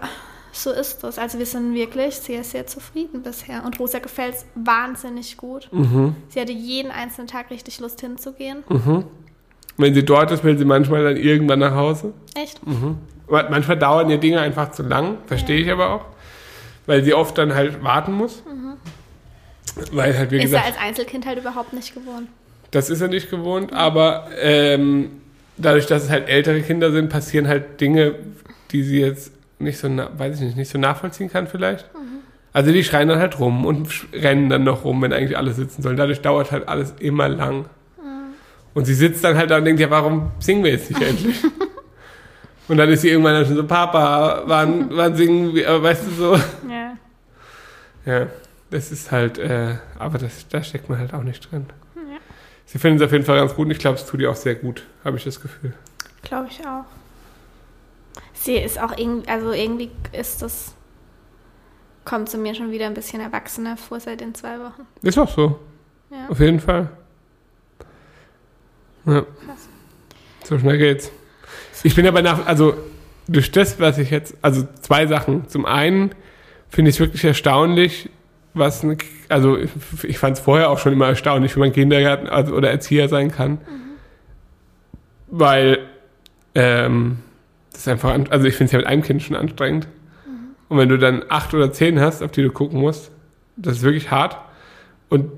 Speaker 1: so ist das. Also wir sind wirklich sehr, sehr zufrieden bisher. Und Rosa gefällt es wahnsinnig gut. Sie hatte jeden einzelnen Tag richtig Lust hinzugehen.
Speaker 2: Wenn sie dort ist, will sie manchmal dann irgendwann nach Hause.
Speaker 1: Echt?
Speaker 2: Aber Manchmal dauern ihr Dinge einfach zu lang, verstehe ich aber auch. Weil sie oft dann halt warten muss. Weil halt, wie
Speaker 1: Ist er
Speaker 2: gesagt,
Speaker 1: als Einzelkind halt überhaupt nicht gewohnt.
Speaker 2: Das ist er nicht gewohnt, aber ähm, dadurch, dass es halt ältere Kinder sind, passieren halt Dinge, die sie jetzt nicht so, weiß ich nicht, nicht so nachvollziehen kann vielleicht. Also die schreien dann halt rum und rennen dann noch rum, wenn eigentlich alle sitzen sollen. Dadurch dauert halt alles immer lang. Und sie sitzt dann halt da und denkt, ja, warum singen wir jetzt nicht endlich? und dann ist sie irgendwann dann schon so, Papa, wann, wann singen wir, äh, weißt du so.
Speaker 1: Ja.
Speaker 2: Ja, das ist halt, äh, aber das, da steckt man halt auch nicht drin. Sie finden es auf jeden Fall ganz gut und ich glaube, es tut ihr auch sehr gut, habe ich das Gefühl.
Speaker 1: Glaube ich auch. Sie ist auch irgendwie, also irgendwie ist das, kommt zu mir schon wieder ein bisschen erwachsener vor seit den zwei Wochen.
Speaker 2: Ist auch so,
Speaker 1: Ja.
Speaker 2: auf jeden Fall. Ja.
Speaker 1: Krass.
Speaker 2: So schnell geht's. Ich bin aber nach, also durch das, was ich jetzt, also zwei Sachen. Zum einen finde ich es wirklich erstaunlich, was, ein, also ich, fand es vorher auch schon immer erstaunlich, wie man Kindergarten also, oder Erzieher sein kann. Weil, ähm, das ist einfach, also ich finde es ja mit einem Kind schon anstrengend. Und wenn du dann acht oder zehn hast, auf die du gucken musst, das ist wirklich hart. Und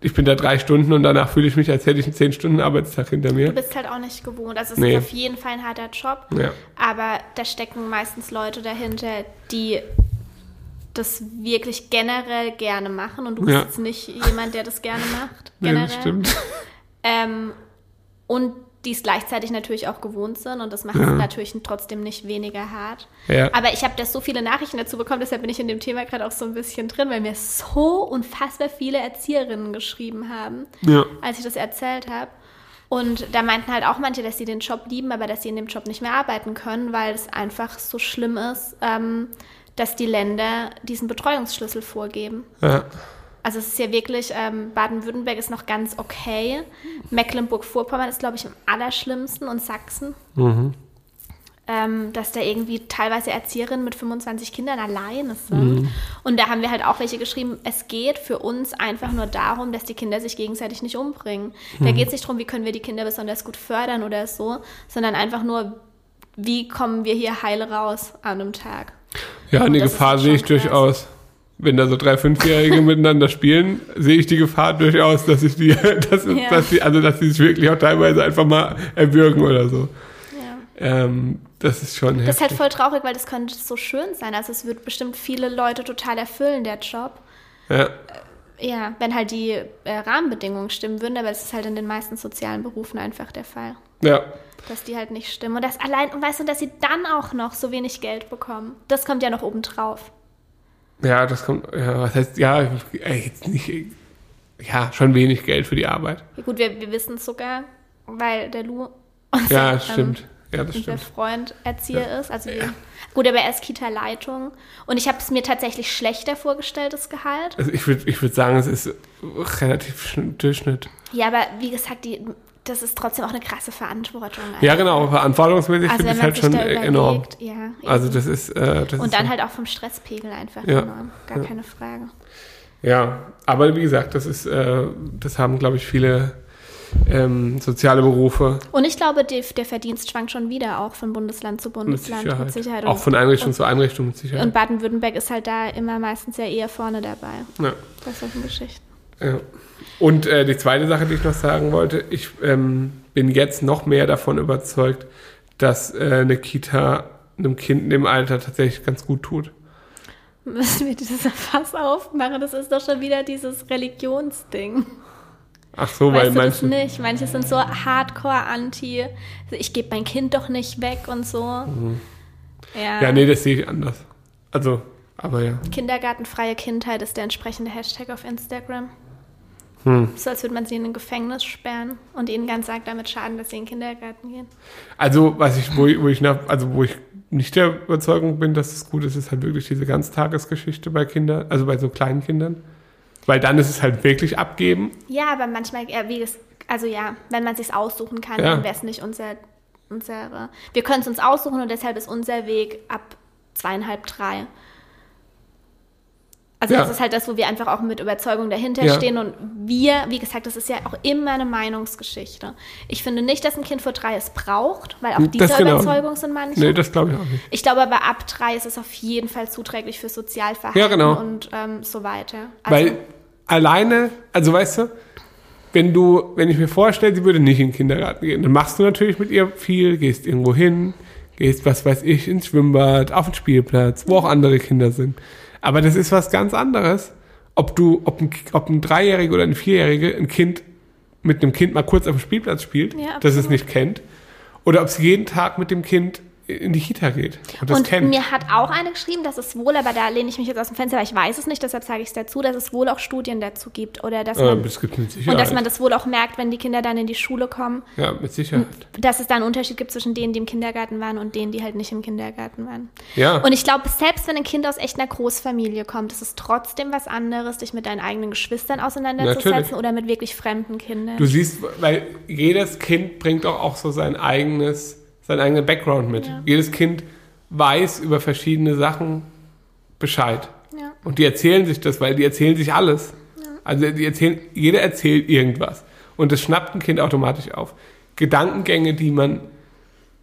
Speaker 2: ich bin da drei Stunden und danach fühle ich mich, als hätte ich einen zehn Stunden Arbeitstag hinter mir.
Speaker 1: Du bist halt auch nicht gewohnt. Also es
Speaker 2: Nee.
Speaker 1: ist auf jeden Fall ein harter Job,
Speaker 2: Ja.
Speaker 1: aber da stecken meistens Leute dahinter, die das wirklich generell gerne machen und du bist
Speaker 2: Ja.
Speaker 1: jetzt nicht jemand, der das gerne macht.
Speaker 2: Nee,
Speaker 1: Generell.
Speaker 2: das stimmt.
Speaker 1: Ähm, und die es gleichzeitig natürlich auch gewohnt sind und das macht es natürlich trotzdem nicht weniger hart.
Speaker 2: Ja.
Speaker 1: Aber ich habe da so viele Nachrichten dazu bekommen, deshalb bin ich in dem Thema gerade auch so ein bisschen drin, weil mir so unfassbar viele Erzieherinnen geschrieben haben,
Speaker 2: Ja.
Speaker 1: als ich das erzählt habe. Und da meinten halt auch manche, dass sie den Job lieben, aber dass sie in dem Job nicht mehr arbeiten können, weil es einfach so schlimm ist, ähm, dass die Länder diesen Betreuungsschlüssel vorgeben.
Speaker 2: Ja.
Speaker 1: Also es ist ja wirklich, ähm, Baden-Württemberg ist noch ganz okay. Mecklenburg-Vorpommern ist, glaube ich, am allerschlimmsten und Sachsen. Ähm, dass da irgendwie teilweise Erzieherinnen mit 25 Kindern alleine sind. Und da haben wir halt auch welche geschrieben, es geht für uns einfach nur darum, dass die Kinder sich gegenseitig nicht umbringen. Da geht es nicht darum, wie können wir die Kinder besonders gut fördern oder so, sondern einfach nur, wie kommen wir hier heil raus an einem Tag.
Speaker 2: Ja, eine Gefahr sehe ich
Speaker 1: krass.
Speaker 2: durchaus. Wenn da so drei Fünfjährige miteinander spielen, sehe ich die Gefahr durchaus, dass ich die, dass,
Speaker 1: Ja.
Speaker 2: dass die, also dass die sich wirklich auch teilweise einfach mal erwürgen oder so.
Speaker 1: Ja.
Speaker 2: Ähm, das ist schon
Speaker 1: Das ist halt
Speaker 2: heftig.
Speaker 1: voll traurig, weil das könnte so schön sein. Also es wird bestimmt viele Leute total erfüllen, der Job.
Speaker 2: Ja,
Speaker 1: Ja, wenn halt die äh, Rahmenbedingungen stimmen würden, aber es ist halt in den meisten sozialen Berufen einfach der Fall,
Speaker 2: ja,
Speaker 1: dass die halt nicht stimmen. Und das allein, und weißt du, dass sie dann auch noch so wenig Geld bekommen. Das kommt ja noch oben drauf.
Speaker 2: ja, das kommt, ja, was heißt, ja, jetzt nicht, ja, schon wenig Geld für die Arbeit.
Speaker 1: Ja, gut, wir, wir wissen es sogar, weil der Lu unser,
Speaker 2: Ja,
Speaker 1: ähm,
Speaker 2: das stimmt. Ja, das stimmt.
Speaker 1: Freund Erzieher ist. Also wir, gut, aber er ist Kita-Leitung. Und ich habe es mir tatsächlich schlechter vorgestellt, das Gehalt.
Speaker 2: Also ich würde ich würd sagen, es ist relativ schn- Durchschnitt.
Speaker 1: Ja, aber wie gesagt, die, das ist trotzdem auch eine krasse Verantwortung.
Speaker 2: Ja, genau, verantwortungsmäßig
Speaker 1: Also
Speaker 2: finde ich
Speaker 1: man
Speaker 2: halt
Speaker 1: sich
Speaker 2: schon enorm.
Speaker 1: ja.
Speaker 2: Also das ist, äh, das
Speaker 1: und
Speaker 2: ist
Speaker 1: dann
Speaker 2: so.
Speaker 1: halt auch vom Stresspegel einfach
Speaker 2: Ja.
Speaker 1: enorm. Gar keine Frage.
Speaker 2: Ja, aber wie gesagt, das ist, äh, das haben, glaube ich, viele ähm, soziale Berufe
Speaker 1: Und ich glaube, die, der Verdienst schwankt schon wieder auch von Bundesland zu
Speaker 2: mit
Speaker 1: Bundesland.
Speaker 2: Sicherheit.
Speaker 1: Mit Sicherheit.
Speaker 2: Auch von Einrichtung
Speaker 1: und,
Speaker 2: zu Einrichtung mit Sicherheit.
Speaker 1: und Baden-Württemberg ist halt da immer meistens ja eher vorne dabei
Speaker 2: ja,
Speaker 1: bei solchen Geschichten.
Speaker 2: ja. Und äh, die zweite Sache, die ich noch sagen wollte, ich ähm, bin jetzt noch mehr davon überzeugt, dass äh, eine Kita einem Kind in dem Alter tatsächlich ganz gut tut.
Speaker 1: Müssen wir dieses Fass aufmachen? Das ist doch schon wieder dieses Religionsding.
Speaker 2: Ach so, weil
Speaker 1: weißt das
Speaker 2: manche.
Speaker 1: nicht? Manche sind so hardcore-anti. Ich gebe mein Kind doch nicht weg und so. Ja,
Speaker 2: Mhm. Ja, nee, das sehe ich anders. Also, aber ja.
Speaker 1: Kindergartenfreie Kindheit ist der entsprechende Hashtag auf Instagram.
Speaker 2: Hm.
Speaker 1: So als würde man sie in ein Gefängnis sperren und ihnen ganz arg damit schaden, dass sie in den Kindergarten gehen.
Speaker 2: Also, was ich, wo ich, wo ich nach, also wo ich nicht der Überzeugung bin, dass es gut ist, ist halt wirklich diese Ganztagesgeschichte bei Kindern, also bei so kleinen Kindern. Weil dann ist es halt wirklich abgeben.
Speaker 1: Ja, aber manchmal, ja, wie es, also ja, wenn man sich aussuchen kann,
Speaker 2: Ja.
Speaker 1: dann wäre es nicht unser, unsere. Wir können es uns aussuchen und deshalb ist unser Weg ab zweieinhalb, drei. Also
Speaker 2: Ja.
Speaker 1: das ist halt das, wo wir einfach auch mit Überzeugung dahinter
Speaker 2: Ja.
Speaker 1: stehen und wir, wie gesagt, das ist ja auch immer eine Meinungsgeschichte. Ich finde nicht, dass ein Kind vor drei es braucht, weil auch
Speaker 2: Das
Speaker 1: dieser
Speaker 2: genau.
Speaker 1: Überzeugung sind manche.
Speaker 2: Nee, das glaube ich auch nicht.
Speaker 1: Ich glaube aber ab drei ist es auf jeden Fall zuträglich für Sozialverhalten
Speaker 2: Ja, genau.
Speaker 1: und ähm, so weiter. Also,
Speaker 2: Weil alleine, also weißt du, wenn du, wenn ich mir vorstelle, sie würde nicht in den Kindergarten gehen, dann machst du natürlich mit ihr viel, gehst irgendwo hin, gehst, was weiß ich, ins Schwimmbad, auf den Spielplatz, wo auch andere Kinder sind. Aber das ist was ganz anderes, ob du, ob ein, ob ein Dreijähriger oder ein Vierjähriger ein Kind mit einem Kind mal kurz auf dem Spielplatz spielt,
Speaker 1: Ja,
Speaker 2: das es nicht kennt, oder ob sie jeden Tag mit dem Kind in die Kita geht und das
Speaker 1: und
Speaker 2: kennt.
Speaker 1: mir hat auch eine geschrieben, dass es wohl, aber da lehne ich mich jetzt aus dem Fenster, weil ich weiß es nicht, deshalb sage ich es dazu, dass es wohl auch Studien dazu gibt oder dass
Speaker 2: Äh,
Speaker 1: man,
Speaker 2: das gibt mit Sicherheit.
Speaker 1: und dass man das wohl auch merkt, wenn die Kinder dann in die Schule kommen,
Speaker 2: ja, mit Sicherheit.
Speaker 1: dass es da einen Unterschied gibt zwischen denen, die im Kindergarten waren und denen, die halt nicht im Kindergarten waren.
Speaker 2: Ja.
Speaker 1: Und ich glaube, selbst wenn ein Kind aus echt einer Großfamilie kommt, ist es trotzdem was anderes, dich mit deinen eigenen Geschwistern auseinanderzusetzen
Speaker 2: Natürlich.
Speaker 1: oder mit wirklich fremden Kindern.
Speaker 2: Du siehst, weil jedes Kind bringt auch, auch so sein eigenes, seinen eigenen Background mit.
Speaker 1: Ja.
Speaker 2: Jedes Kind weiß über verschiedene Sachen Bescheid.
Speaker 1: ja.
Speaker 2: Und die erzählen sich das, weil die erzählen sich alles. Also die erzählen, jeder erzählt irgendwas. Und das schnappt ein Kind automatisch auf. Gedankengänge, die man,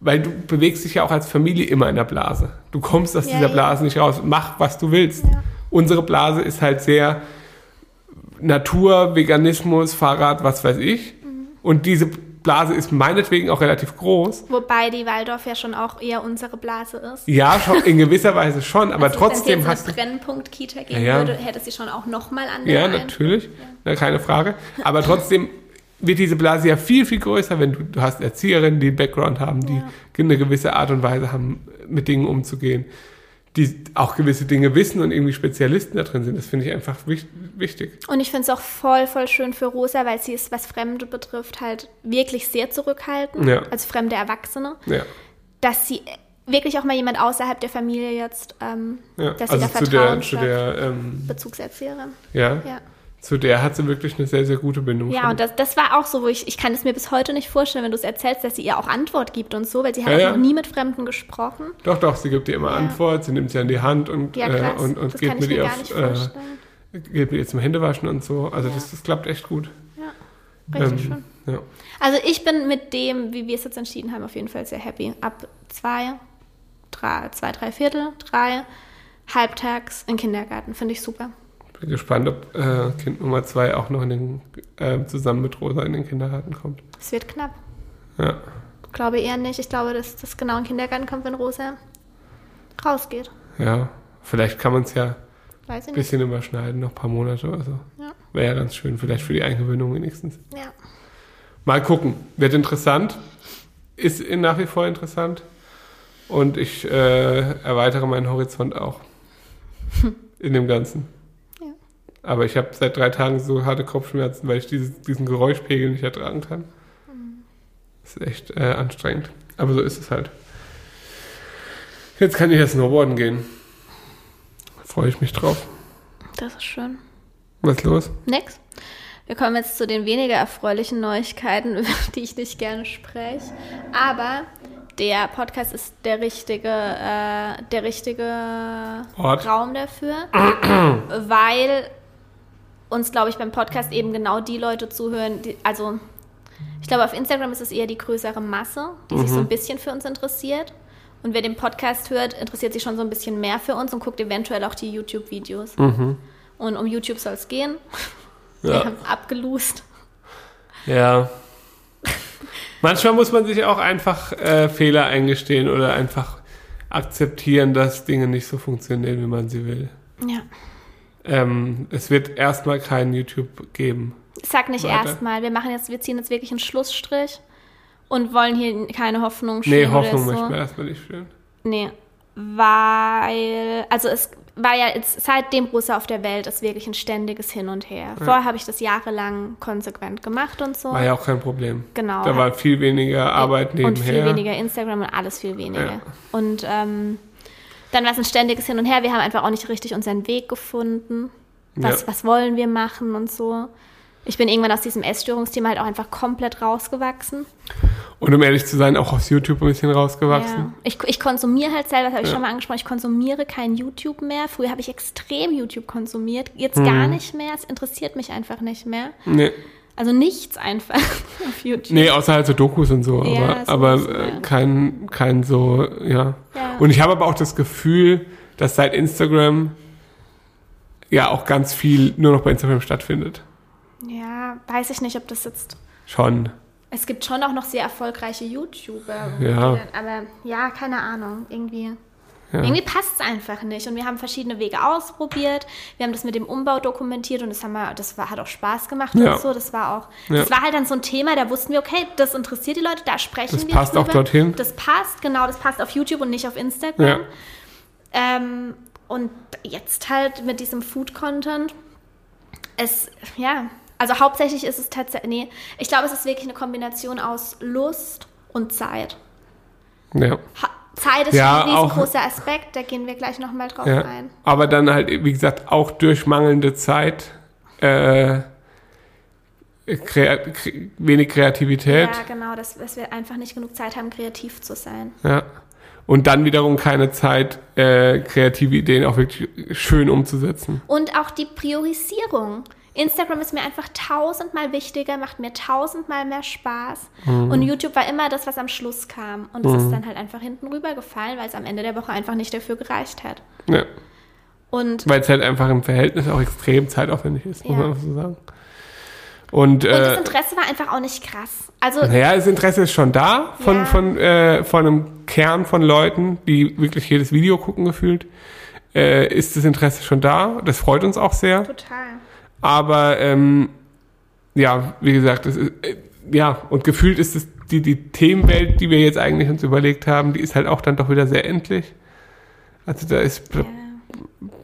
Speaker 2: weil du bewegst dich ja auch als Familie immer in der Blase. Du kommst aus
Speaker 1: Ja,
Speaker 2: dieser
Speaker 1: ja.
Speaker 2: Blase nicht raus. Mach, was du willst.
Speaker 1: Ja.
Speaker 2: Unsere Blase ist halt sehr Natur, Veganismus, Fahrrad, was weiß ich.
Speaker 1: Mhm.
Speaker 2: Und diese Blase ist meinetwegen auch relativ groß.
Speaker 1: Wobei die Waldorf ja schon auch eher unsere Blase ist.
Speaker 2: Ja, schon, in gewisser Weise schon, aber
Speaker 1: Also,
Speaker 2: trotzdem
Speaker 1: wenn es
Speaker 2: hast du.
Speaker 1: eine Brennpunkt-Kita geben
Speaker 2: Ja, ja.
Speaker 1: würde, hätte sie schon auch nochmal andere
Speaker 2: Ja, natürlich, Na, keine Frage. Aber trotzdem wird diese Blase ja viel, viel größer, wenn du, du hast Erzieherinnen, die einen Background haben, die
Speaker 1: Ja.
Speaker 2: eine gewisse Art und Weise haben, mit Dingen umzugehen, die auch gewisse Dinge wissen und irgendwie Spezialisten da drin sind. Das finde ich einfach wich- wichtig.
Speaker 1: Und ich finde es auch voll, voll schön für Rosa, weil sie ist, was Fremde betrifft, halt wirklich sehr zurückhaltend.
Speaker 2: Ja.
Speaker 1: Als fremde Erwachsene.
Speaker 2: Ja.
Speaker 1: Dass sie wirklich auch mal jemand außerhalb der Familie jetzt, ähm,
Speaker 2: ja.
Speaker 1: dass sie
Speaker 2: Also
Speaker 1: da
Speaker 2: zu der,
Speaker 1: Vertrauen
Speaker 2: zu der, ähm,
Speaker 1: Bezugserzieherin.
Speaker 2: ja,
Speaker 1: Ja.
Speaker 2: Zu der hat sie wirklich eine sehr, sehr gute Bindung.
Speaker 1: Ja,
Speaker 2: schon.
Speaker 1: und das, das war auch so, wo ich, ich kann es mir bis heute nicht vorstellen, wenn du es erzählst, dass sie ihr auch Antwort gibt und so, weil sie hat
Speaker 2: Ja, ja.
Speaker 1: noch nie mit Fremden gesprochen.
Speaker 2: Doch, doch, sie gibt dir immer
Speaker 1: Ja.
Speaker 2: Antwort, sie nimmt sie an die Hand und, äh, und, und
Speaker 1: das
Speaker 2: geht mit
Speaker 1: mir
Speaker 2: ihr auf, äh, geht mit ihr zum Händewaschen und so. Also das, das klappt echt gut.
Speaker 1: Ja, richtig
Speaker 2: Ähm,
Speaker 1: schön.
Speaker 2: ja.
Speaker 1: Also ich bin mit dem, wie wir es jetzt entschieden haben, auf jeden Fall sehr happy. Ab zwei, drei, zwei, drei Viertel, drei, halbtags in Kindergarten. Finde ich super.
Speaker 2: Bin gespannt, ob äh, Kind Nummer zwei auch noch in den, äh, zusammen mit Rosa in den Kindergarten kommt.
Speaker 1: Es wird knapp.
Speaker 2: Ja.
Speaker 1: Glaube eher nicht. Ich glaube, dass das genau in den Kindergarten kommt, wenn Rosa rausgeht.
Speaker 2: Ja. Vielleicht kann man es ja ein
Speaker 1: nicht.
Speaker 2: bisschen überschneiden, noch ein paar Monate oder so.
Speaker 1: Ja.
Speaker 2: Wäre ja ganz schön, vielleicht für die Eingewöhnung wenigstens.
Speaker 1: Ja.
Speaker 2: Mal gucken. Wird interessant. Ist nach wie vor interessant. Und ich äh, erweitere meinen Horizont auch. In dem Ganzen. Aber ich habe seit drei Tagen so harte Kopfschmerzen, weil ich dieses, diesen Geräuschpegel nicht ertragen kann. Das ist echt äh, anstrengend. Aber so ist es halt. Jetzt kann ich ja Snowboarden gehen. Freue ich mich drauf.
Speaker 1: Das ist schön.
Speaker 2: Was ist los?
Speaker 1: Nix. Wir kommen jetzt zu den weniger erfreulichen Neuigkeiten, über die ich nicht gerne spreche. Aber der Podcast ist der richtige, äh, der richtige
Speaker 2: Ort.
Speaker 1: Raum dafür, weil uns, glaube ich, beim Podcast eben genau die Leute zuhören, die, also ich glaube, auf Instagram ist es eher die größere Masse, die sich so ein bisschen für uns interessiert. Und wer den Podcast hört, interessiert sich schon so ein bisschen mehr für uns und guckt eventuell auch die YouTube-Videos. Und um YouTube soll es gehen. Wir
Speaker 2: Ja.
Speaker 1: haben abgelust.
Speaker 2: Ja. Manchmal muss man sich auch einfach äh, Fehler eingestehen oder einfach akzeptieren, dass Dinge nicht so funktionieren, wie man sie will.
Speaker 1: Ja.
Speaker 2: Ähm, es wird erstmal kein YouTube geben.
Speaker 1: Sag nicht erstmal. Wir machen jetzt, wir ziehen jetzt wirklich einen Schlussstrich und wollen hier keine Hoffnung
Speaker 2: Nee,
Speaker 1: schüren
Speaker 2: Hoffnung
Speaker 1: oder so.
Speaker 2: möchten wir erstmal nicht führen.
Speaker 1: Nee, weil, also es war ja jetzt, seitdem Russe auf der Welt ist wirklich ein ständiges Hin und Her. Vorher habe ich das jahrelang konsequent gemacht und so.
Speaker 2: War ja auch kein Problem.
Speaker 1: Genau.
Speaker 2: Da war viel weniger Arbeit
Speaker 1: und
Speaker 2: nebenher.
Speaker 1: viel weniger Instagram und alles viel weniger.
Speaker 2: Ja.
Speaker 1: Und ähm, dann war es ein ständiges Hin und Her. Wir haben einfach auch nicht richtig unseren Weg gefunden. Was,
Speaker 2: Ja.
Speaker 1: was wollen wir machen und so. Ich bin irgendwann aus diesem Essstörungsthema halt auch einfach komplett rausgewachsen.
Speaker 2: Und um ehrlich zu sein, auch aus YouTube ein bisschen rausgewachsen.
Speaker 1: Ja. Ich, ich konsumiere halt selber, das habe ich
Speaker 2: Ja.
Speaker 1: schon mal angesprochen, ich konsumiere kein YouTube mehr. Früher habe ich extrem YouTube konsumiert, jetzt
Speaker 2: Mhm.
Speaker 1: gar nicht mehr. Es interessiert mich einfach nicht mehr.
Speaker 2: Nee.
Speaker 1: Also nichts einfach auf YouTube.
Speaker 2: Nee, außer halt so Dokus und so,
Speaker 1: Ja,
Speaker 2: aber, aber äh, kein, kein so, ja.
Speaker 1: Ja.
Speaker 2: Und ich habe aber auch das Gefühl, dass seit Instagram ja auch ganz viel nur noch bei Instagram stattfindet.
Speaker 1: Ja, weiß ich nicht, ob das jetzt.
Speaker 2: Schon.
Speaker 1: Es gibt schon auch noch sehr erfolgreiche YouTuber.
Speaker 2: Ja.
Speaker 1: Aber ja, keine Ahnung. Irgendwie.
Speaker 2: Ja.
Speaker 1: Irgendwie passt es einfach nicht. Und wir haben verschiedene Wege ausprobiert. Wir haben das mit dem Umbau dokumentiert und das haben wir, das war, hat auch Spaß gemacht
Speaker 2: Ja.
Speaker 1: und so. Das war auch,
Speaker 2: Ja.
Speaker 1: das war halt dann so ein Thema, da wussten wir, okay, das interessiert die Leute, da sprechen
Speaker 2: Das
Speaker 1: wir
Speaker 2: passt auch
Speaker 1: drüber.
Speaker 2: dorthin.
Speaker 1: Das passt, genau, das passt auf YouTube und nicht auf Instagram. Ähm, und jetzt halt mit diesem Food-Content, es, ja, also hauptsächlich ist es tatsächlich, nee, ich glaube, es ist wirklich eine Kombination aus Lust und Zeit.
Speaker 2: Ja.
Speaker 1: Zeit ist
Speaker 2: Ja,
Speaker 1: ein
Speaker 2: auch-
Speaker 1: riesengroßer Aspekt, da gehen wir gleich nochmal drauf
Speaker 2: ja.
Speaker 1: ein.
Speaker 2: Aber dann halt, wie gesagt, auch durch mangelnde Zeit, äh, krea kre wenig Kreativität.
Speaker 1: Ja, genau, dass, dass wir einfach nicht genug Zeit haben, kreativ zu sein.
Speaker 2: Ja. Und dann wiederum keine Zeit, äh, kreative Ideen auch wirklich schön umzusetzen.
Speaker 1: Und auch die Priorisierung. Instagram ist mir einfach tausendmal wichtiger, macht mir tausendmal mehr Spaß.
Speaker 2: Mhm.
Speaker 1: Und YouTube war immer das, was am Schluss kam. Und das ist dann halt einfach hinten rübergefallen, weil es am Ende der Woche einfach nicht dafür gereicht hat.
Speaker 2: Ja.
Speaker 1: Und,
Speaker 2: Weil es halt einfach im Verhältnis auch extrem zeitaufwendig ist, muss
Speaker 1: Ja.
Speaker 2: man so sagen. Und,
Speaker 1: und das
Speaker 2: äh,
Speaker 1: Interesse war einfach auch nicht krass. Also,
Speaker 2: naja, das Interesse ist schon da von,
Speaker 1: Ja.
Speaker 2: von, äh, von einem Kern von Leuten, die wirklich jedes Video gucken gefühlt. Äh, ist das Interesse schon da? Das freut uns auch sehr.
Speaker 1: total.
Speaker 2: Aber ähm, ja, wie gesagt, ist, äh, ja, und gefühlt ist es die, die Themenwelt, die wir jetzt eigentlich uns überlegt haben, die ist halt auch dann doch wieder sehr endlich. Also da ist,
Speaker 1: Ja.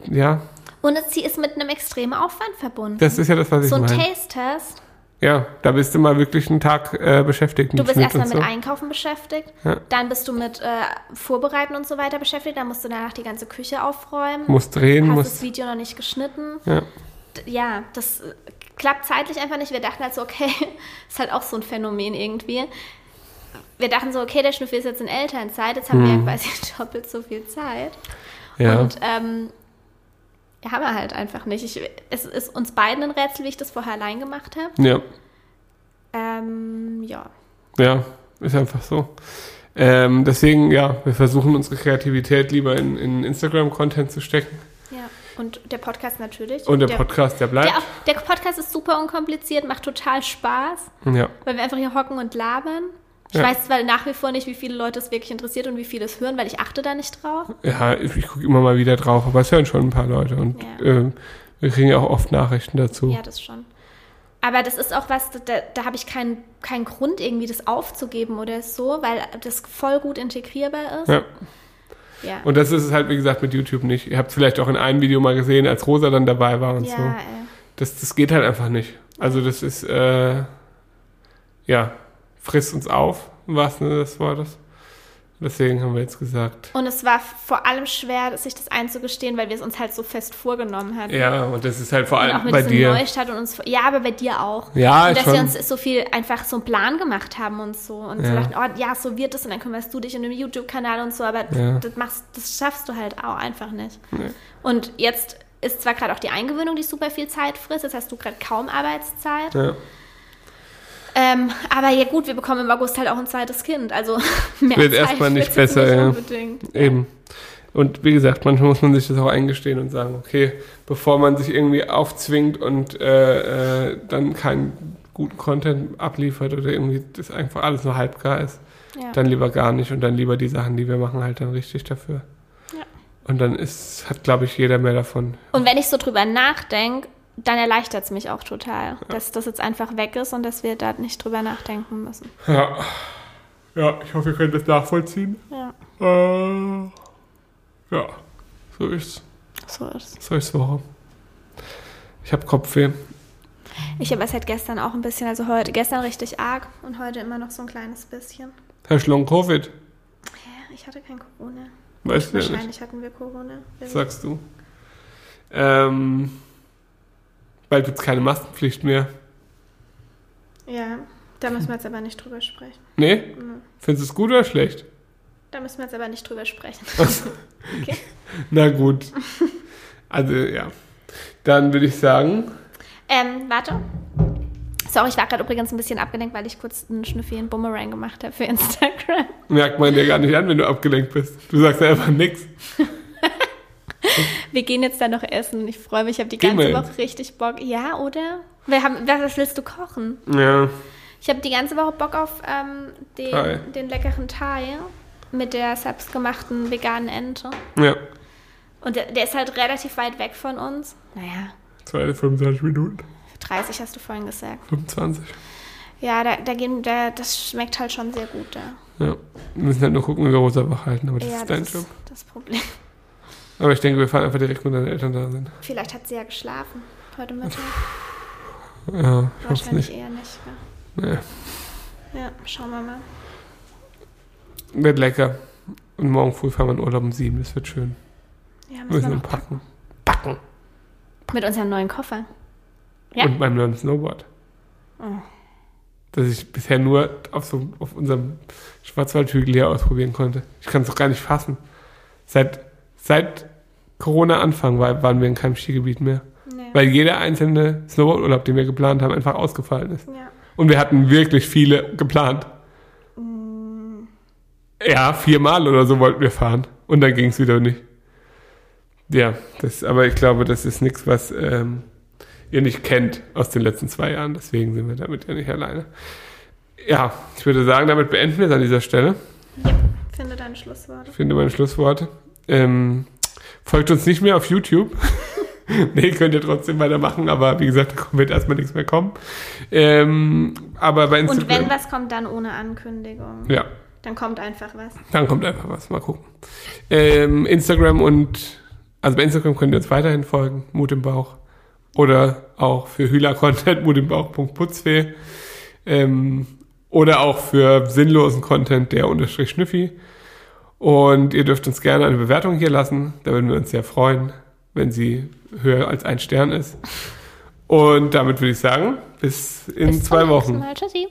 Speaker 2: ja,
Speaker 1: Und sie ist mit einem extremen Aufwand verbunden.
Speaker 2: das ist ja das, was ich
Speaker 1: so ein
Speaker 2: meine.
Speaker 1: Taste-Test.
Speaker 2: Ja, da bist du mal wirklich einen Tag äh, beschäftigt.
Speaker 1: Du
Speaker 2: mit
Speaker 1: bist erstmal mit
Speaker 2: so.
Speaker 1: Einkaufen beschäftigt,
Speaker 2: Ja.
Speaker 1: dann bist du mit äh, Vorbereiten und so weiter beschäftigt, dann musst du danach die ganze Küche aufräumen,
Speaker 2: Musst drehen,
Speaker 1: hast
Speaker 2: musst,
Speaker 1: das Video noch nicht geschnitten.
Speaker 2: ja,
Speaker 1: Ja, das äh, klappt zeitlich einfach nicht. Wir dachten halt so, okay, ist halt auch so ein Phänomen irgendwie. Wir dachten so, okay, der Schnüffel ist jetzt in Elternzeit, jetzt haben wir ja quasi doppelt so viel Zeit.
Speaker 2: Hm. ja.
Speaker 1: Und ähm, ja, haben wir halt einfach nicht. Ich, es ist uns beiden ein Rätsel, wie ich das vorher allein gemacht habe.
Speaker 2: ja,
Speaker 1: Ähm, ja.
Speaker 2: ja, ist einfach so. Ähm, deswegen, ja, wir versuchen unsere Kreativität lieber in, in Instagram-Content zu stecken.
Speaker 1: Ja. Und der Podcast natürlich.
Speaker 2: Und der, Podcast, der bleibt.
Speaker 1: Der, auch, der Podcast ist super unkompliziert, macht total Spaß,
Speaker 2: ja.
Speaker 1: weil wir einfach hier hocken und labern. Ich
Speaker 2: Ja.
Speaker 1: weiß zwar nach wie vor nicht, wie viele Leute es wirklich interessiert und wie viele es hören, weil ich achte da nicht drauf.
Speaker 2: Ja, ich, ich gucke immer mal wieder drauf, aber es hören schon ein paar Leute und
Speaker 1: Ja.
Speaker 2: ähm, wir kriegen ja auch oft Nachrichten dazu.
Speaker 1: Ja, das schon. Aber das ist auch was, da, da habe ich keinen keinen Grund, irgendwie das aufzugeben oder so, weil das voll gut integrierbar ist.
Speaker 2: Ja.
Speaker 1: Ja,
Speaker 2: Und das ist es halt, wie gesagt, mit YouTube nicht. Ihr habt es vielleicht auch in einem Video mal gesehen, als Rosa dann dabei war und
Speaker 1: ja
Speaker 2: so.
Speaker 1: äh,
Speaker 2: Das, das geht halt einfach nicht. Also das ist, äh, ja, frisst uns auf, im wahrsten Sinne des Wortes. Deswegen haben wir jetzt gesagt.
Speaker 1: und es war vor allem schwer, sich das einzugestehen, weil wir es uns halt so fest vorgenommen hatten.
Speaker 2: Ja, und das ist halt vor
Speaker 1: Und auch
Speaker 2: allem
Speaker 1: mit
Speaker 2: bei dir.
Speaker 1: Neustart und uns. Ja, aber bei dir auch.
Speaker 2: Ja,
Speaker 1: und dass
Speaker 2: schon.
Speaker 1: wir uns so viel einfach so einen Plan gemacht haben und so. Und so
Speaker 2: Ja.
Speaker 1: dachten, oh ja, so wird es und dann kümmerst du dich in einem YouTube-Kanal und so, aber
Speaker 2: Ja.
Speaker 1: das machst, das schaffst du halt auch einfach nicht.
Speaker 2: Nee.
Speaker 1: Und jetzt ist zwar gerade auch die Eingewöhnung, die super viel Zeit frisst, jetzt hast du gerade kaum Arbeitszeit.
Speaker 2: Ja.
Speaker 1: Ähm, aber ja gut, wir bekommen im August halt auch ein zweites Kind. Also mehr
Speaker 2: Wird erstmal nicht besser,
Speaker 1: nicht
Speaker 2: ja.
Speaker 1: Unbedingt.
Speaker 2: Eben. Und wie gesagt, manchmal muss man sich das auch eingestehen und sagen, okay, bevor man sich irgendwie aufzwingt und äh, äh, dann keinen guten Content abliefert oder irgendwie das einfach alles nur halbgar ist,
Speaker 1: Ja.
Speaker 2: dann lieber gar nicht und dann lieber die Sachen, die wir machen, halt dann richtig dafür.
Speaker 1: Ja.
Speaker 2: Und dann ist, hat, glaube ich, jeder mehr davon.
Speaker 1: Und wenn ich so drüber nachdenke, dann erleichtert es mich auch total, dass das jetzt einfach weg ist und dass wir da nicht drüber nachdenken müssen.
Speaker 2: Ja. Ja, ich hoffe, ihr könnt das nachvollziehen.
Speaker 1: Ja,
Speaker 2: Äh, ja, so ist's.
Speaker 1: so ist es.
Speaker 2: So ist's Woche. Ich habe Kopfweh.
Speaker 1: Ich habe es halt gestern auch ein bisschen, also heute, gestern richtig arg und heute immer noch so ein kleines bisschen.
Speaker 2: Hast du Long Covid?
Speaker 1: Ja, ich hatte kein Corona.
Speaker 2: Weißt du ja nicht.
Speaker 1: Wahrscheinlich hatten wir Corona.
Speaker 2: sagst du. Ähm, bald gibt es keine Maskenpflicht mehr.
Speaker 1: Ja, da müssen wir jetzt aber nicht drüber sprechen.
Speaker 2: Nee? Findest du es gut oder schlecht?
Speaker 1: Da müssen wir jetzt aber nicht drüber sprechen. okay.
Speaker 2: Na gut. Also ja. Dann würde ich sagen,
Speaker 1: Ähm, warte. Sorry, ich war gerade übrigens ein bisschen abgelenkt, weil ich kurz einen Schnüffi in Boomerang gemacht habe für Instagram.
Speaker 2: merkt man dir gar nicht an, wenn du abgelenkt bist. Du sagst ja einfach nichts.
Speaker 1: Wir gehen jetzt dann noch essen. Ich freue mich, ich habe die
Speaker 2: Gehen
Speaker 1: ganze Woche richtig Bock. Ja, oder? Wir haben, was willst du kochen?
Speaker 2: Ja.
Speaker 1: Ich habe die ganze Woche Bock auf ähm,
Speaker 2: Thai.
Speaker 1: den, den leckeren Thai mit der selbstgemachten veganen Ente.
Speaker 2: Ja.
Speaker 1: Und der, der ist halt relativ weit weg von uns. Naja,
Speaker 2: 25 Minuten.
Speaker 1: 30 hast du vorhin gesagt.
Speaker 2: 25.
Speaker 1: Ja, da, da gehen, da, das schmeckt halt schon sehr gut da.
Speaker 2: Ja. Wir müssen halt nur gucken, wie wir Rosa wach halten, aber das
Speaker 1: ja,
Speaker 2: ist dein
Speaker 1: das
Speaker 2: Job.
Speaker 1: ist das Problem.
Speaker 2: Aber ich denke, wir fahren einfach direkt, wenn deine Eltern da sind.
Speaker 1: Vielleicht hat sie ja geschlafen heute Mittag.
Speaker 2: Ja, ich
Speaker 1: Wahrscheinlich
Speaker 2: nicht.
Speaker 1: eher nicht.
Speaker 2: Nee.
Speaker 1: Ja. ja, schauen wir mal.
Speaker 2: Wird lecker. Und morgen früh fahren wir in Urlaub um sieben. Das wird schön.
Speaker 1: Ja,
Speaker 2: Wir
Speaker 1: müssen
Speaker 2: müssen
Speaker 1: wir noch
Speaker 2: packen. Packen.
Speaker 1: mit unserem neuen Koffer. Ja.
Speaker 2: Und meinem neuen Snowboard.
Speaker 1: Oh.
Speaker 2: Das ich bisher nur auf, so, auf unserem Schwarzwaldhügel hier ausprobieren konnte. Ich kann es doch gar nicht fassen. Seit, seit Corona-Anfang war, waren wir in keinem Skigebiet mehr.
Speaker 1: Nee.
Speaker 2: Weil jeder einzelne Snowboardurlaub, den wir geplant haben, einfach ausgefallen ist.
Speaker 1: ja.
Speaker 2: Und wir hatten wirklich viele geplant. Ja, viermal oder so wollten wir fahren. Und dann ging es wieder nicht. Ja, das, aber ich glaube, das ist nichts, was ähm, ihr nicht kennt aus den letzten zwei Jahren. Deswegen sind wir damit ja nicht alleine. Ja, ich würde sagen, damit beenden wir es an dieser Stelle.
Speaker 1: ja. Finde deine Schlussworte.
Speaker 2: Finde meine Schlussworte. Ähm, folgt uns nicht mehr auf YouTube. nee, könnt ihr trotzdem weitermachen, aber wie gesagt, da wird erstmal nichts mehr kommen. Ähm, aber bei
Speaker 1: Und
Speaker 2: Instagram.
Speaker 1: wenn was kommt, dann ohne Ankündigung.
Speaker 2: ja,
Speaker 1: Dann kommt einfach was.
Speaker 2: dann kommt einfach was. Mal gucken. Ähm, Instagram und also bei Instagram könnt ihr uns weiterhin folgen, Mut im Bauch. Oder auch für Hühler-Content, mutimbauch.putzfee. Ähm, oder auch für sinnlosen Content, der unterstrich Schnüffi. Und ihr dürft uns gerne eine Bewertung hier lassen. Da würden wir uns sehr freuen, wenn sie höher als ein Stern ist. Und damit würde ich sagen, bis in
Speaker 1: Bis
Speaker 2: zwei Wochen.
Speaker 1: Mal. Tschüssi.